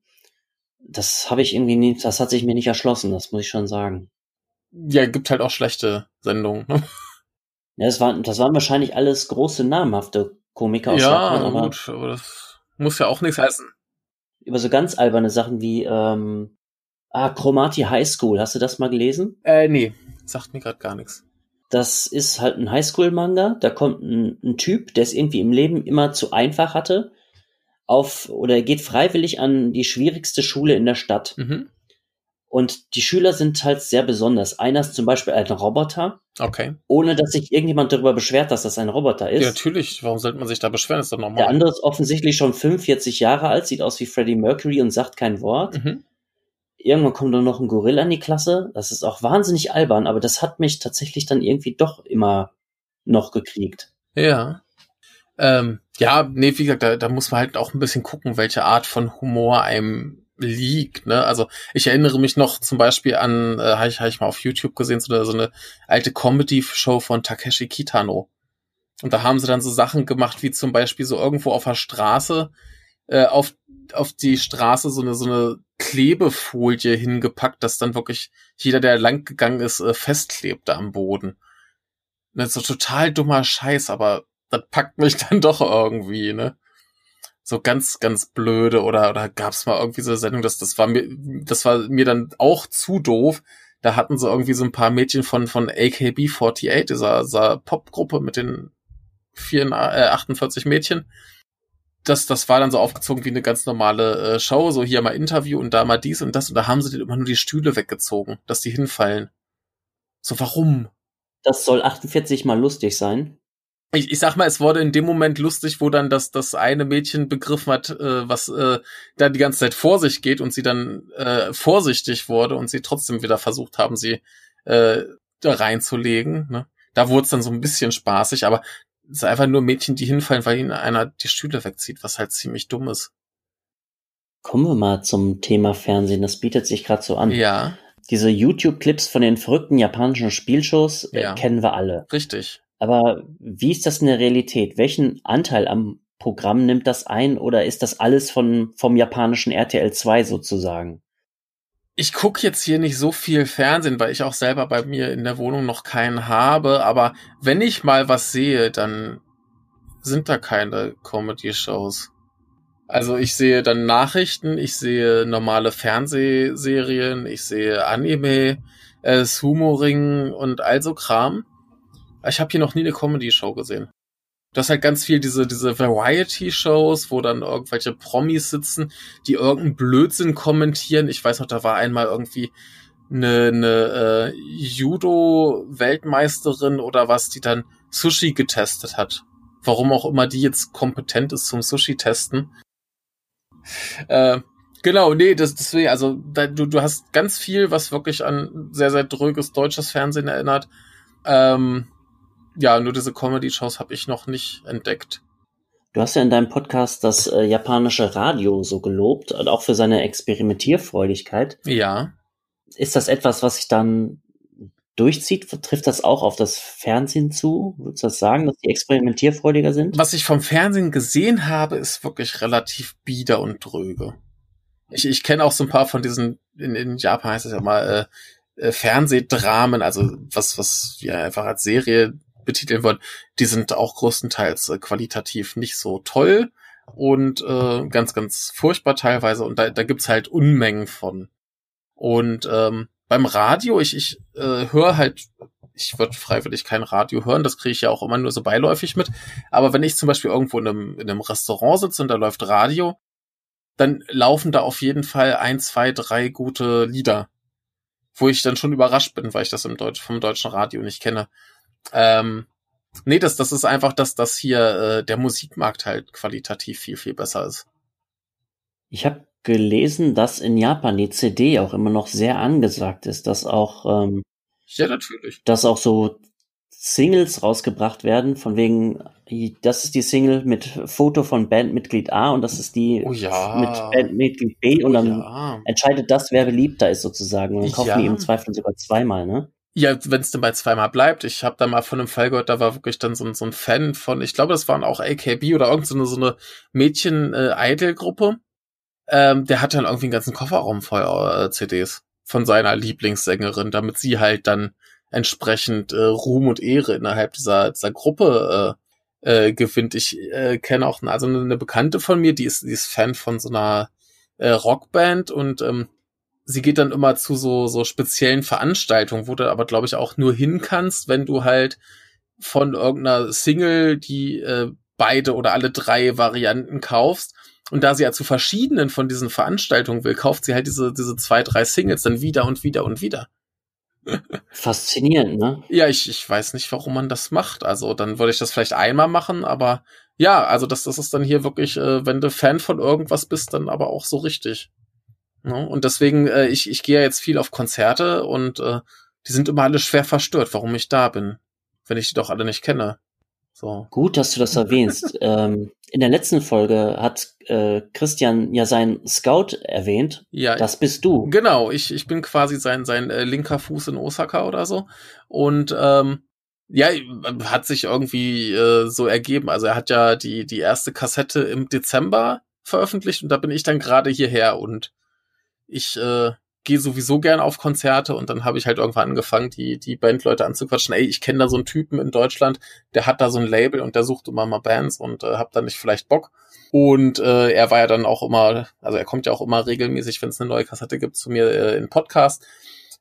Das habe ich irgendwie nie, das hat sich mir nicht erschlossen, das muss ich schon sagen. Ja, gibt halt auch schlechte Sendungen. Ne? Ja, das waren, das waren wahrscheinlich alles große, namhafte Komiker aus Ja, Japan, aber gut, aber das muss ja auch nichts heißen. über so ganz alberne Sachen wie, ähm, ah, Chromati High School, hast du das mal gelesen? Äh, nee, sagt mir gerade gar nichts. Das ist halt ein Highschool-Manga. Da kommt ein, ein Typ, der es irgendwie im Leben immer zu einfach hatte, auf oder er geht freiwillig an die schwierigste Schule in der Stadt. Mhm. Und die Schüler sind halt sehr besonders. Einer ist zum Beispiel ein Roboter, Okay. ohne dass sich irgendjemand darüber beschwert, dass das ein Roboter ist. Ja, natürlich. Warum sollte man sich da beschweren? ist doch normal. der andere ist offensichtlich schon 45 Jahre alt, sieht aus wie Freddie Mercury und sagt kein Wort. Mhm. Irgendwann kommt dann noch ein Gorilla in die Klasse. Das ist auch wahnsinnig albern, aber das hat mich tatsächlich dann irgendwie doch immer noch gekriegt. Ja. Ähm, ja, nee, wie gesagt, da, da muss man halt auch ein bisschen gucken, welche Art von Humor einem liegt. Ne? Also ich erinnere mich noch zum Beispiel an, äh, habe ich, hab ich mal auf YouTube gesehen, so eine, so eine alte Comedy-Show von Takeshi Kitano. Und da haben sie dann so Sachen gemacht, wie zum Beispiel so irgendwo auf der Straße, äh, auf, auf die Straße so eine, so eine Klebefolie hingepackt, dass dann wirklich jeder, der lang gegangen ist, äh, festklebte am Boden. Das ist so total dummer Scheiß, aber das packt mich dann doch irgendwie, ne? So ganz, ganz blöde oder, oder gab's mal irgendwie so eine Sendung, das, das war mir, das war mir dann auch zu doof. Da hatten sie irgendwie so ein paar Mädchen von, von AKB48, dieser, dieser Popgruppe mit den 44, äh, 48 Mädchen. Das, das war dann so aufgezogen wie eine ganz normale äh, Show, so hier mal Interview und da mal dies und das und da haben sie immer nur die Stühle weggezogen, dass die hinfallen. So, warum? Das soll 48 mal lustig sein. Ich, ich sag mal, es wurde in dem Moment lustig, wo dann das, das eine Mädchen begriffen hat, äh, was äh, da die ganze Zeit vor sich geht und sie dann äh, vorsichtig wurde und sie trotzdem wieder versucht haben, sie äh, da reinzulegen. Ne? Da wurde es dann so ein bisschen spaßig, aber es ist einfach nur Mädchen, die hinfallen, weil ihnen einer die Stühle wegzieht, was halt ziemlich dumm ist. Kommen wir mal zum Thema Fernsehen. Das bietet sich gerade so an. Ja. Diese YouTube-Clips von den verrückten japanischen Spielshows äh, Ja. kennen wir alle. Richtig. Aber wie ist das in der Realität? Welchen Anteil am Programm nimmt das ein oder ist das alles von, vom japanischen RTL 2 sozusagen? Ich gucke jetzt hier nicht so viel Fernsehen, weil ich auch selber bei mir in der Wohnung noch keinen habe. Aber wenn ich mal was sehe, dann sind da keine Comedy-Shows. Also ich sehe dann Nachrichten, ich sehe normale Fernsehserien, ich sehe Anime, äh, Sumo-Ring und all so Kram. Ich habe hier noch nie eine Comedy-Show gesehen. Das ist halt ganz viel diese, diese Variety-Shows, wo dann irgendwelche Promis sitzen, die irgendeinen Blödsinn kommentieren. Ich weiß noch, da war einmal irgendwie eine, eine äh, Judo-Weltmeisterin oder was, die dann Sushi getestet hat. Warum auch immer die jetzt kompetent ist zum Sushi-Testen. Äh, genau, nee, das, deswegen, also da, du, du hast ganz viel, was wirklich an sehr, sehr dröges deutsches Fernsehen erinnert. Ähm, ja, nur diese Comedy-Shows habe ich noch nicht entdeckt. Du hast ja in deinem Podcast das äh, japanische Radio so gelobt, auch für seine Experimentierfreudigkeit. Ja. Ist das etwas, was sich dann durchzieht? Trifft das auch auf das Fernsehen zu? Würdest du das sagen, dass die experimentierfreudiger sind? Was ich vom Fernsehen gesehen habe, ist wirklich relativ bieder und dröge. Ich, ich kenne auch so ein paar von diesen, in, in Japan heißt es ja mal, äh, äh, Fernsehdramen, also was, was wir einfach als Serie betiteln wollen, die sind auch größtenteils äh, qualitativ nicht so toll und äh, ganz, ganz furchtbar teilweise. Und da, da gibt's halt Unmengen von. Und ähm, beim Radio, ich, ich äh, höre halt, ich würde freiwillig kein Radio hören, das kriege ich ja auch immer nur so beiläufig mit. Aber wenn ich zum Beispiel irgendwo in einem, in einem Restaurant sitze und da läuft Radio, dann laufen da auf jeden Fall ein, zwei, drei gute Lieder, wo ich dann schon überrascht bin, weil ich das im Deutsch, vom deutschen Radio nicht kenne. Ähm, nee, das, das ist einfach, dass das hier äh, der Musikmarkt halt qualitativ viel, viel besser ist. Ich habe gelesen, dass in Japan die CD auch immer noch sehr angesagt ist, dass auch, ähm, Ja, natürlich. dass auch so Singles rausgebracht werden, von wegen, das ist die Single mit Foto von Bandmitglied A und das ist die Oh ja. mit Bandmitglied B und Oh dann ja. entscheidet das, wer beliebter ist sozusagen. Und dann kaufen Ja. die im Zweifel sogar zweimal, ne? Ja, wenn es denn bei zweimal bleibt. Ich habe da mal von einem Fall gehört, da war wirklich dann so, ein- so ein Fan von, ich glaube, das waren auch AKB oder irgend so eine, Mädchen-Idol-Gruppe. ähm, der hat dann irgendwie einen ganzen Kofferraum voll äh, CDs von seiner Lieblingssängerin, damit sie halt dann entsprechend äh, Ruhm und Ehre innerhalb dieser, dieser Gruppe äh, äh, gewinnt. Ich äh, kenne auch also eine Bekannte von mir, die ist, die ist Fan von so einer äh, Rockband und ähm, sie geht dann immer zu so, so speziellen Veranstaltungen, wo du aber, glaube ich, auch nur hin kannst, wenn du halt von irgendeiner Single die äh, beide oder alle drei Varianten kaufst. Und da sie ja zu verschiedenen von diesen Veranstaltungen will, kauft sie halt diese, diese zwei, drei Singles dann wieder und wieder und wieder. Faszinierend, ne? Ja, ich, ich weiß nicht, warum man das macht. Also dann würde ich das vielleicht einmal machen, aber ja, also das, das ist dann hier wirklich, äh, wenn du Fan von irgendwas bist, dann aber auch so richtig. Ne? Und deswegen, äh, ich, ich gehe ja jetzt viel auf Konzerte und äh, die sind immer alle schwer verstört, warum ich da bin, wenn ich die doch alle nicht kenne. So. Gut, dass du das erwähnst. ähm, in der letzten Folge hat äh, Christian ja seinen Scout erwähnt. Ja, Das bist du. Genau, ich, ich bin quasi sein, sein äh, linker Fuß in Osaka oder so. Und ähm, ja, hat sich irgendwie äh, so ergeben. Also er hat ja die, die erste Kassette im Dezember veröffentlicht und da bin ich dann gerade hierher und ich äh, gehe sowieso gern auf Konzerte und dann habe ich halt irgendwann angefangen, die, die Bandleute anzuquatschen. Ey, ich kenne da so einen Typen in Deutschland, der hat da so ein Label und der sucht immer mal Bands und äh, hab da nicht vielleicht Bock. Und äh, er war ja dann auch immer, also er kommt ja auch immer regelmäßig, wenn es eine neue Kassette gibt, zu mir äh, in Podcast.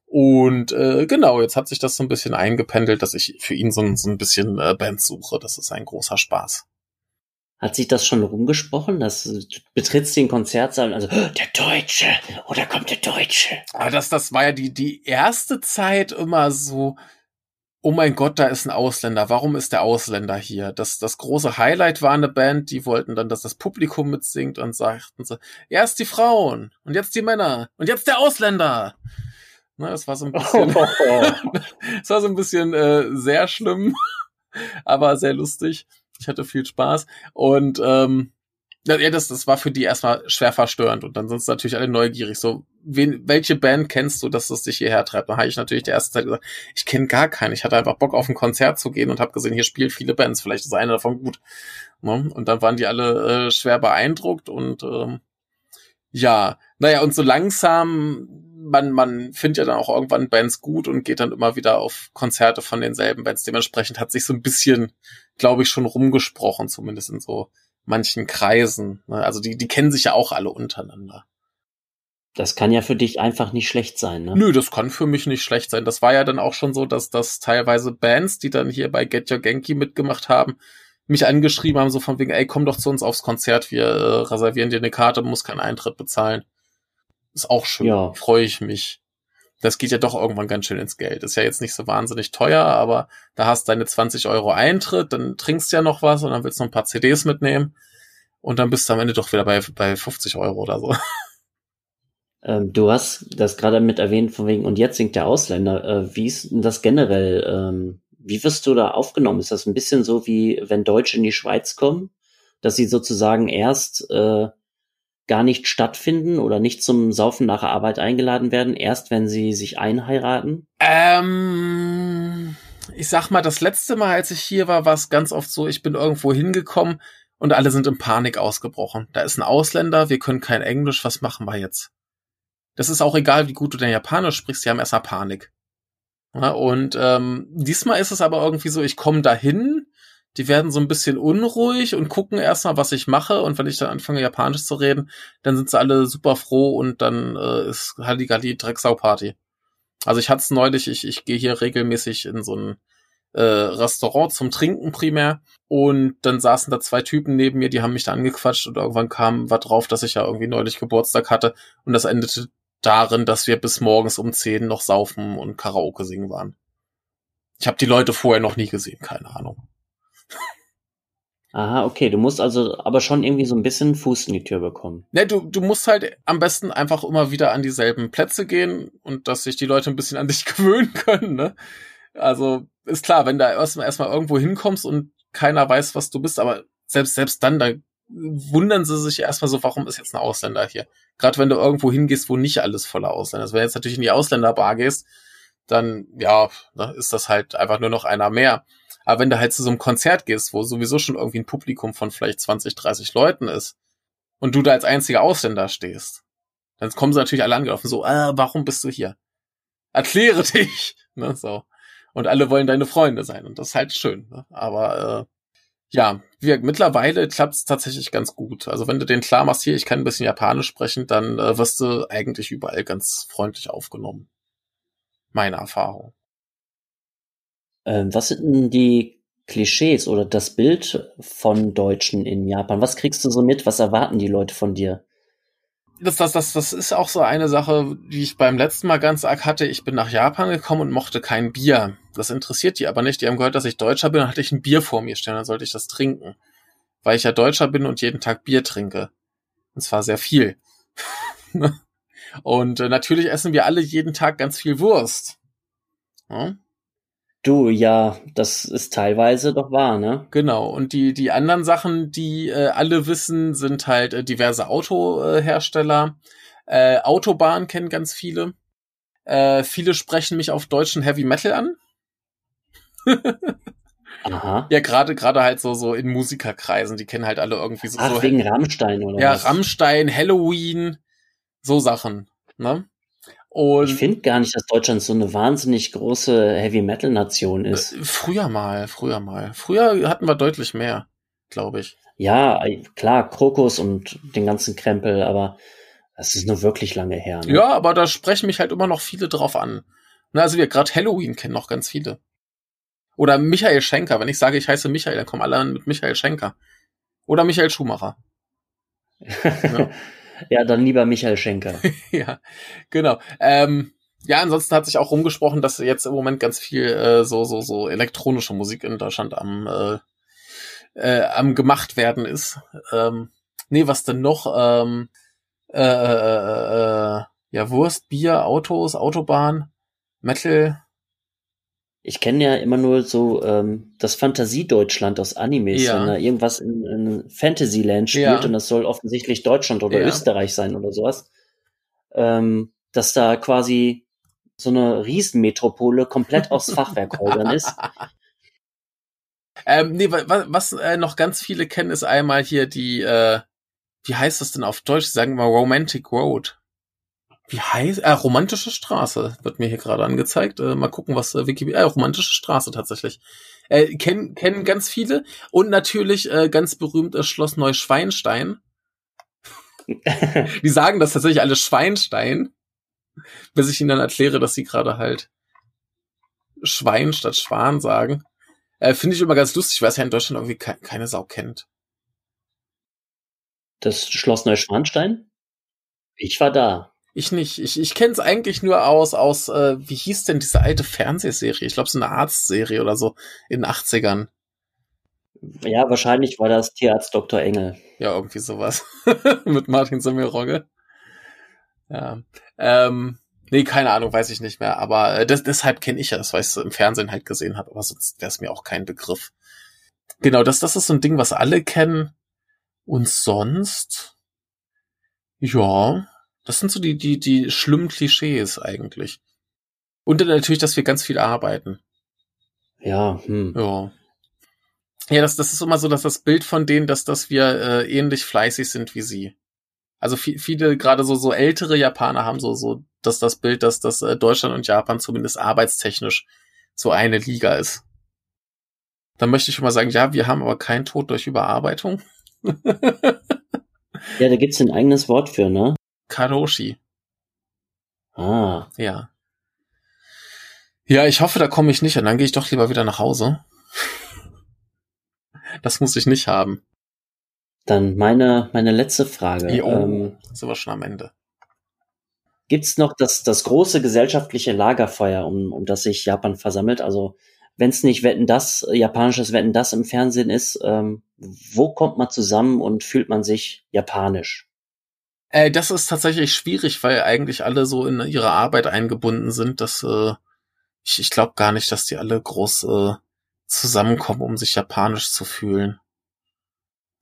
Und äh, genau, jetzt hat sich das so ein bisschen eingependelt, dass ich für ihn so, ein- so ein bisschen äh, Bands suche. Das ist ein großer Spaß. Hat sich das schon rumgesprochen? dass du betrittst den Konzertsaal, also der Deutsche oder kommt der Deutsche? Aber das, das war ja die, die erste Zeit immer so, oh mein Gott, da ist ein Ausländer. Warum ist der Ausländer hier? Das, das große Highlight war eine Band, die wollten dann, dass das Publikum mitsingt und sagten so, erst die Frauen und jetzt die Männer und jetzt der Ausländer. Ne, das war so ein bisschen, es war so ein bisschen äh, sehr schlimm, aber sehr lustig. Ich hatte viel Spaß und ähm, ja, das, das war für die erstmal schwer verstörend und dann sind sie natürlich alle neugierig. So, wen, welche Band kennst du, dass das dich hierher treibt? Dann habe ich natürlich die erste Zeit gesagt, ich kenne gar keine. Ich hatte einfach Bock auf ein Konzert zu gehen und habe gesehen, hier spielen viele Bands, vielleicht ist eine davon gut. Ne? Und dann waren die alle äh, schwer beeindruckt und ähm, ja, naja, und so langsam, man, man findet ja dann auch irgendwann Bands gut und geht dann immer wieder auf Konzerte von denselben Bands. Dementsprechend hat sich so ein bisschen, glaube ich, schon rumgesprochen, zumindest in so manchen Kreisen. ne? Also die, die kennen sich ja auch alle untereinander. Das kann ja für dich einfach nicht schlecht sein, ne? Nö, das kann für mich nicht schlecht sein. Das war ja dann auch schon so, dass dass teilweise Bands, die dann hier bei Get Your Genki mitgemacht haben, mich angeschrieben haben, so von wegen, ey, komm doch zu uns aufs Konzert, wir äh, reservieren dir eine Karte, muss keinen Eintritt bezahlen. Ist auch schön, Ja. freue ich mich. Das geht ja doch irgendwann ganz schön ins Geld. Ist ja jetzt nicht so wahnsinnig teuer, aber da hast deine 20 Euro Eintritt, dann trinkst ja noch was und dann willst du noch ein paar CDs mitnehmen und dann bist du am Ende doch wieder bei, bei 50 Euro oder so. Ähm, du hast das gerade mit erwähnt, von wegen, und jetzt singt der Ausländer. Äh, wie ist denn das generell? Ähm, wie wirst du da aufgenommen? Ist das ein bisschen so wie, wenn Deutsche in die Schweiz kommen, dass sie sozusagen erst äh, gar nicht stattfinden oder nicht zum Saufen nach der Arbeit eingeladen werden, erst wenn sie sich einheiraten? Ähm, ich sag mal, das letzte Mal, als ich hier war, war es ganz oft so, ich bin irgendwo hingekommen und alle sind in Panik ausgebrochen. Da ist ein Ausländer, wir können kein Englisch, was machen wir jetzt? Das ist auch egal, wie gut du denn Japanisch sprichst, die haben erstmal Panik. Ja, und ähm, diesmal ist es aber irgendwie so, ich komme dahin, die werden so ein bisschen unruhig und gucken erstmal, was ich mache. Und wenn ich dann anfange, Japanisch zu reden, dann sind sie alle super froh und dann äh, ist Halligalli Drecksau-Party. Also ich hatte es neulich, ich, ich gehe hier regelmäßig in so ein äh, Restaurant zum Trinken primär und dann saßen da zwei Typen neben mir, die haben mich da angequatscht und irgendwann kam was drauf, dass ich ja irgendwie neulich Geburtstag hatte und das endete darin, dass wir bis morgens um 10 noch saufen und Karaoke singen waren. Ich habe die Leute vorher noch nie gesehen, keine Ahnung. Aha, okay. Du musst also aber schon irgendwie so ein bisschen Fuß in die Tür bekommen. Ne, du, du musst halt am besten einfach immer wieder an dieselben Plätze gehen und dass sich die Leute ein bisschen an dich gewöhnen können, ne? Also ist klar, wenn da erstmal erstmal irgendwo hinkommst und keiner weiß, was du bist, aber selbst selbst dann, da wundern sie sich erstmal so, warum ist jetzt ein Ausländer hier? Gerade wenn du irgendwo hingehst, wo nicht alles voller Ausländer ist. Wenn du jetzt natürlich in die Ausländerbar gehst, dann ja, ne, ist das halt einfach nur noch einer mehr. Aber wenn du halt zu so einem Konzert gehst, wo sowieso schon irgendwie ein Publikum von vielleicht 20, 30 Leuten ist und du da als einziger Ausländer stehst, dann kommen sie natürlich alle angelaufen, so, äh, warum bist du hier? Erkläre dich, ne, so. Und alle wollen deine Freunde sein und das ist halt schön, ne? aber äh, ja, wir, mittlerweile klappt es tatsächlich ganz gut. Also wenn du den klar machst, hier, ich kann ein bisschen Japanisch sprechen, dann äh, wirst du eigentlich überall ganz freundlich aufgenommen. Meine Erfahrung. Ähm, was sind denn die Klischees oder das Bild von Deutschen in Japan? Was kriegst du so mit? Was erwarten die Leute von dir? Das, das, das, das ist auch so eine Sache, die ich beim letzten Mal ganz arg hatte. Ich bin nach Japan gekommen und mochte kein Bier. Das interessiert die aber nicht. Die haben gehört, dass ich Deutscher bin, dann hatte ich ein Bier vor mir stehen, dann sollte ich das trinken. Weil ich ja Deutscher bin und jeden Tag Bier trinke. Und zwar sehr viel. und äh, natürlich essen wir alle jeden Tag ganz viel Wurst. Ja? Du, ja, das ist teilweise doch wahr, ne? Genau. Und die, die anderen Sachen, die äh, alle wissen, sind halt äh, diverse Autohersteller. Äh, Autobahn kennen ganz viele. Äh, viele sprechen mich auf deutschen Heavy Metal an. Aha. Ja, gerade gerade halt so so in Musikerkreisen, die kennen halt alle irgendwie so. Ach, so wegen Rammstein oder ja, was? Rammstein, Halloween, so Sachen. Ne? Und Ich finde gar nicht, dass Deutschland so eine wahnsinnig große Heavy-Metal-Nation ist. äh, früher mal, früher mal. Früher hatten wir deutlich mehr, glaube ich. Ja, klar, Krokus und den ganzen Krempel, aber das ist nur wirklich lange her. Ne? Ja, aber da sprechen mich halt immer noch viele drauf an. Na, also wir gerade Halloween kennen noch ganz viele. Oder Michael Schenker. Wenn ich sage, ich heiße Michael, dann kommen alle an mit Michael Schenker. Oder Michael Schumacher. Ja. Ja, dann lieber Michael Schenker. ja, genau. Ähm, ja, ansonsten hat sich auch rumgesprochen, dass jetzt im Moment ganz viel äh, so so so elektronische Musik in Deutschland am äh, äh, am gemacht werden ist. Ähm, nee, was denn noch? Ähm, äh, äh, äh, ja, Wurst, Bier, Autos, Autobahn, Metal. Ich kenne ja immer nur so ähm, das Fantasiedeutschland aus Animes, Ja. wenn da irgendwas in, in Fantasyland spielt Ja. und das soll offensichtlich Deutschland oder Ja. Österreich sein oder sowas, ähm, dass da quasi so eine Riesenmetropole komplett aus Fachwerkhäusern ist. Ähm, nee, wa- wa- was äh, noch ganz viele kennen, ist einmal hier die, äh, wie heißt das denn auf Deutsch? Sagen mal Romantic Road. Wie heißt, äh, romantische Straße wird mir hier gerade angezeigt. Äh, mal gucken, was äh, Wikipedia, äh, romantische Straße tatsächlich. Äh, kennen, kennen ganz viele. Und natürlich äh, ganz berühmt das Schloss Neuschweinstein. Die sagen das tatsächlich alle Schweinstein, bis ich ihnen dann erkläre, dass sie gerade halt Schwein statt Schwan sagen. Äh, Finde ich immer ganz lustig, weil es ja in Deutschland irgendwie ke keine Sau kennt. Das Schloss Neuschwanstein? Ich war da. Ich nicht. Ich, ich kenne es eigentlich nur aus, aus äh, wie hieß denn diese alte Fernsehserie? Ich glaube, so eine Arztserie oder so in den 80ern. Ja, wahrscheinlich war das Tierarzt Dr. Engel. Ja, irgendwie sowas. Mit Martin Semmelrogge. Ja. Ähm, nee, keine Ahnung, weiß ich nicht mehr. Aber äh, das, deshalb kenne ich das, weil ich es im Fernsehen halt gesehen habe. Aber sonst wäre es mir auch kein Begriff. Genau, das, das ist so ein Ding, was alle kennen. Und sonst, ja, das sind so die, die, die schlimmen Klischees eigentlich. Und dann natürlich, dass wir ganz viel arbeiten. Ja, hm. Ja. Ja, das, das ist immer so, dass das Bild von denen, dass, dass wir äh, ähnlich fleißig sind wie sie. Also vi- viele, gerade so, so ältere Japaner haben so, so, dass das Bild, dass das äh, Deutschland und Japan zumindest arbeitstechnisch so eine Liga ist. Dann möchte ich schon mal sagen, ja, wir haben aber keinen Tod durch Überarbeitung. Ja, da gibt's ein eigenes Wort für, ne? Karoshi, Ah. ja. Ja, ich hoffe, da komme ich nicht und dann gehe ich doch lieber wieder nach Hause. Das muss ich nicht haben. Dann meine, meine letzte Frage. Jo. Ähm, Sind wir schon am Ende. gibt's noch das, das große gesellschaftliche Lagerfeuer, um, um das sich Japan versammelt? Also, wenn es nicht Wetten das, japanisches Wetten das im Fernsehen ist, ähm, wo kommt man zusammen und fühlt man sich japanisch? Äh, das ist tatsächlich schwierig, weil eigentlich alle so in ihre Arbeit eingebunden sind, dass äh, ich, ich glaube gar nicht, dass die alle groß äh, zusammenkommen, um sich japanisch zu fühlen.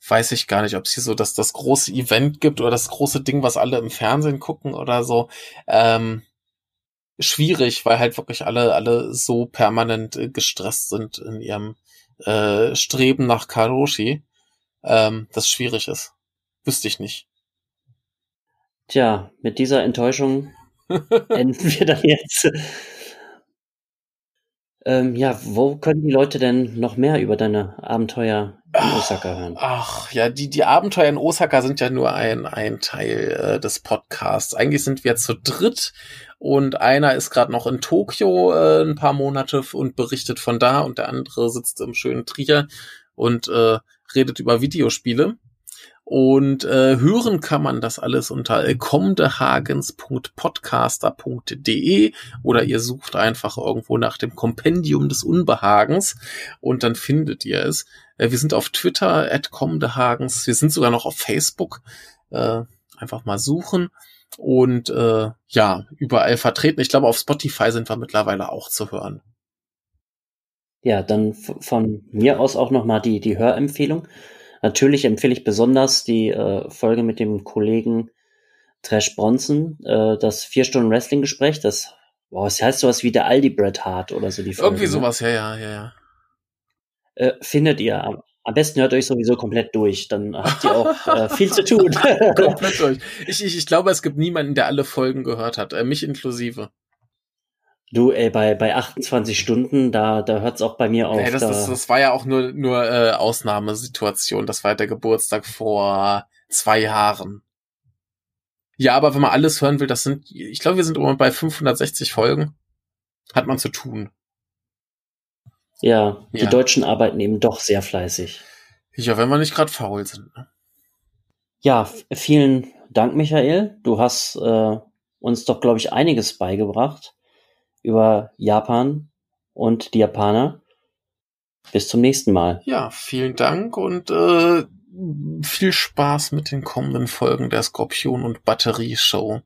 Weiß ich gar nicht, ob es hier so dass das große Event gibt oder das große Ding, was alle im Fernsehen gucken oder so. Ähm, schwierig, weil halt wirklich alle alle so permanent äh, gestresst sind in ihrem äh, Streben nach Karoshi, ähm, das schwierig ist. Wüsste ich nicht. Tja, mit dieser Enttäuschung enden wir dann jetzt. Ähm, ja, wo können die Leute denn noch mehr über deine Abenteuer in Osaka hören? Ach, ja, die, die Abenteuer in Osaka sind ja nur ein, ein Teil äh, des Podcasts. Eigentlich sind wir zu dritt und einer ist gerade noch in Tokio äh, ein paar Monate und berichtet von da und der andere sitzt im schönen Trier und äh, redet über Videospiele. Und äh, hören kann man das alles unter komdehagens.podcaster.de oder ihr sucht einfach irgendwo nach dem Kompendium des Unbehagens und dann findet ihr es. Äh, wir sind auf Twitter, at komdehagens. Wir sind sogar noch auf Facebook. Äh, einfach mal suchen. Und äh, ja, überall vertreten. Ich glaube, auf Spotify sind wir mittlerweile auch zu hören. Ja, dann von mir aus auch nochmal die, die Hörempfehlung. Natürlich empfehle ich besonders die äh, Folge mit dem Kollegen Trash Bronson, äh, das vier Stunden Wrestling Gespräch, das, wow, es heißt sowas wie der Aldi Bret Hart oder so die Folge. Irgendwie ne? sowas, ja, ja, ja, ja. Äh, findet ihr. Am, am besten hört euch sowieso komplett durch, dann habt ihr auch äh, viel zu tun. komplett durch. Ich, ich, ich glaube, es gibt niemanden, der alle Folgen gehört hat, äh, mich inklusive. Du, ey, bei, bei 28 Stunden, da, da hört's auch bei mir auf. Nee, das, da das, das war ja auch nur, nur äh, Ausnahmesituation. Das war der Geburtstag vor zwei Jahren. Ja, aber wenn man alles hören will, das sind, ich glaube, wir sind immer bei 560 Folgen. Hat man zu tun. Ja, die ja. Deutschen arbeiten eben doch sehr fleißig. Ja, wenn wir nicht gerade faul sind. Ne? Ja, vielen Dank, Michael. Du hast äh, uns doch, glaube ich, einiges beigebracht über Japan und die Japaner. Bis zum nächsten Mal. Ja, vielen Dank und äh, viel Spaß mit den kommenden Folgen der Skorpion und Batterie Show.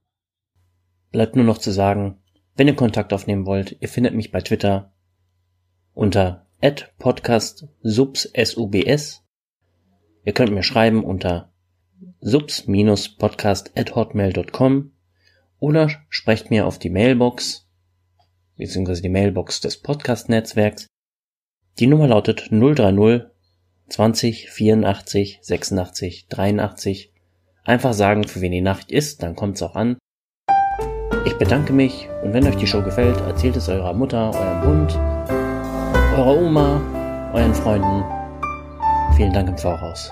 Bleibt nur noch zu sagen, wenn ihr Kontakt aufnehmen wollt, ihr findet mich bei Twitter unter @podcast_subs subs. Ihr könnt mir schreiben unter subs-podcast@hotmail.com oder sprecht mir auf die Mailbox beziehungsweise die Mailbox des Podcast-Netzwerks. Die Nummer lautet 030 20 84 86 83. Einfach sagen, für wen die Nacht ist, dann kommt's auch an. Ich bedanke mich und wenn euch die Show gefällt, erzählt es eurer Mutter, eurem Hund, eurer Oma, euren Freunden. Vielen Dank im Voraus.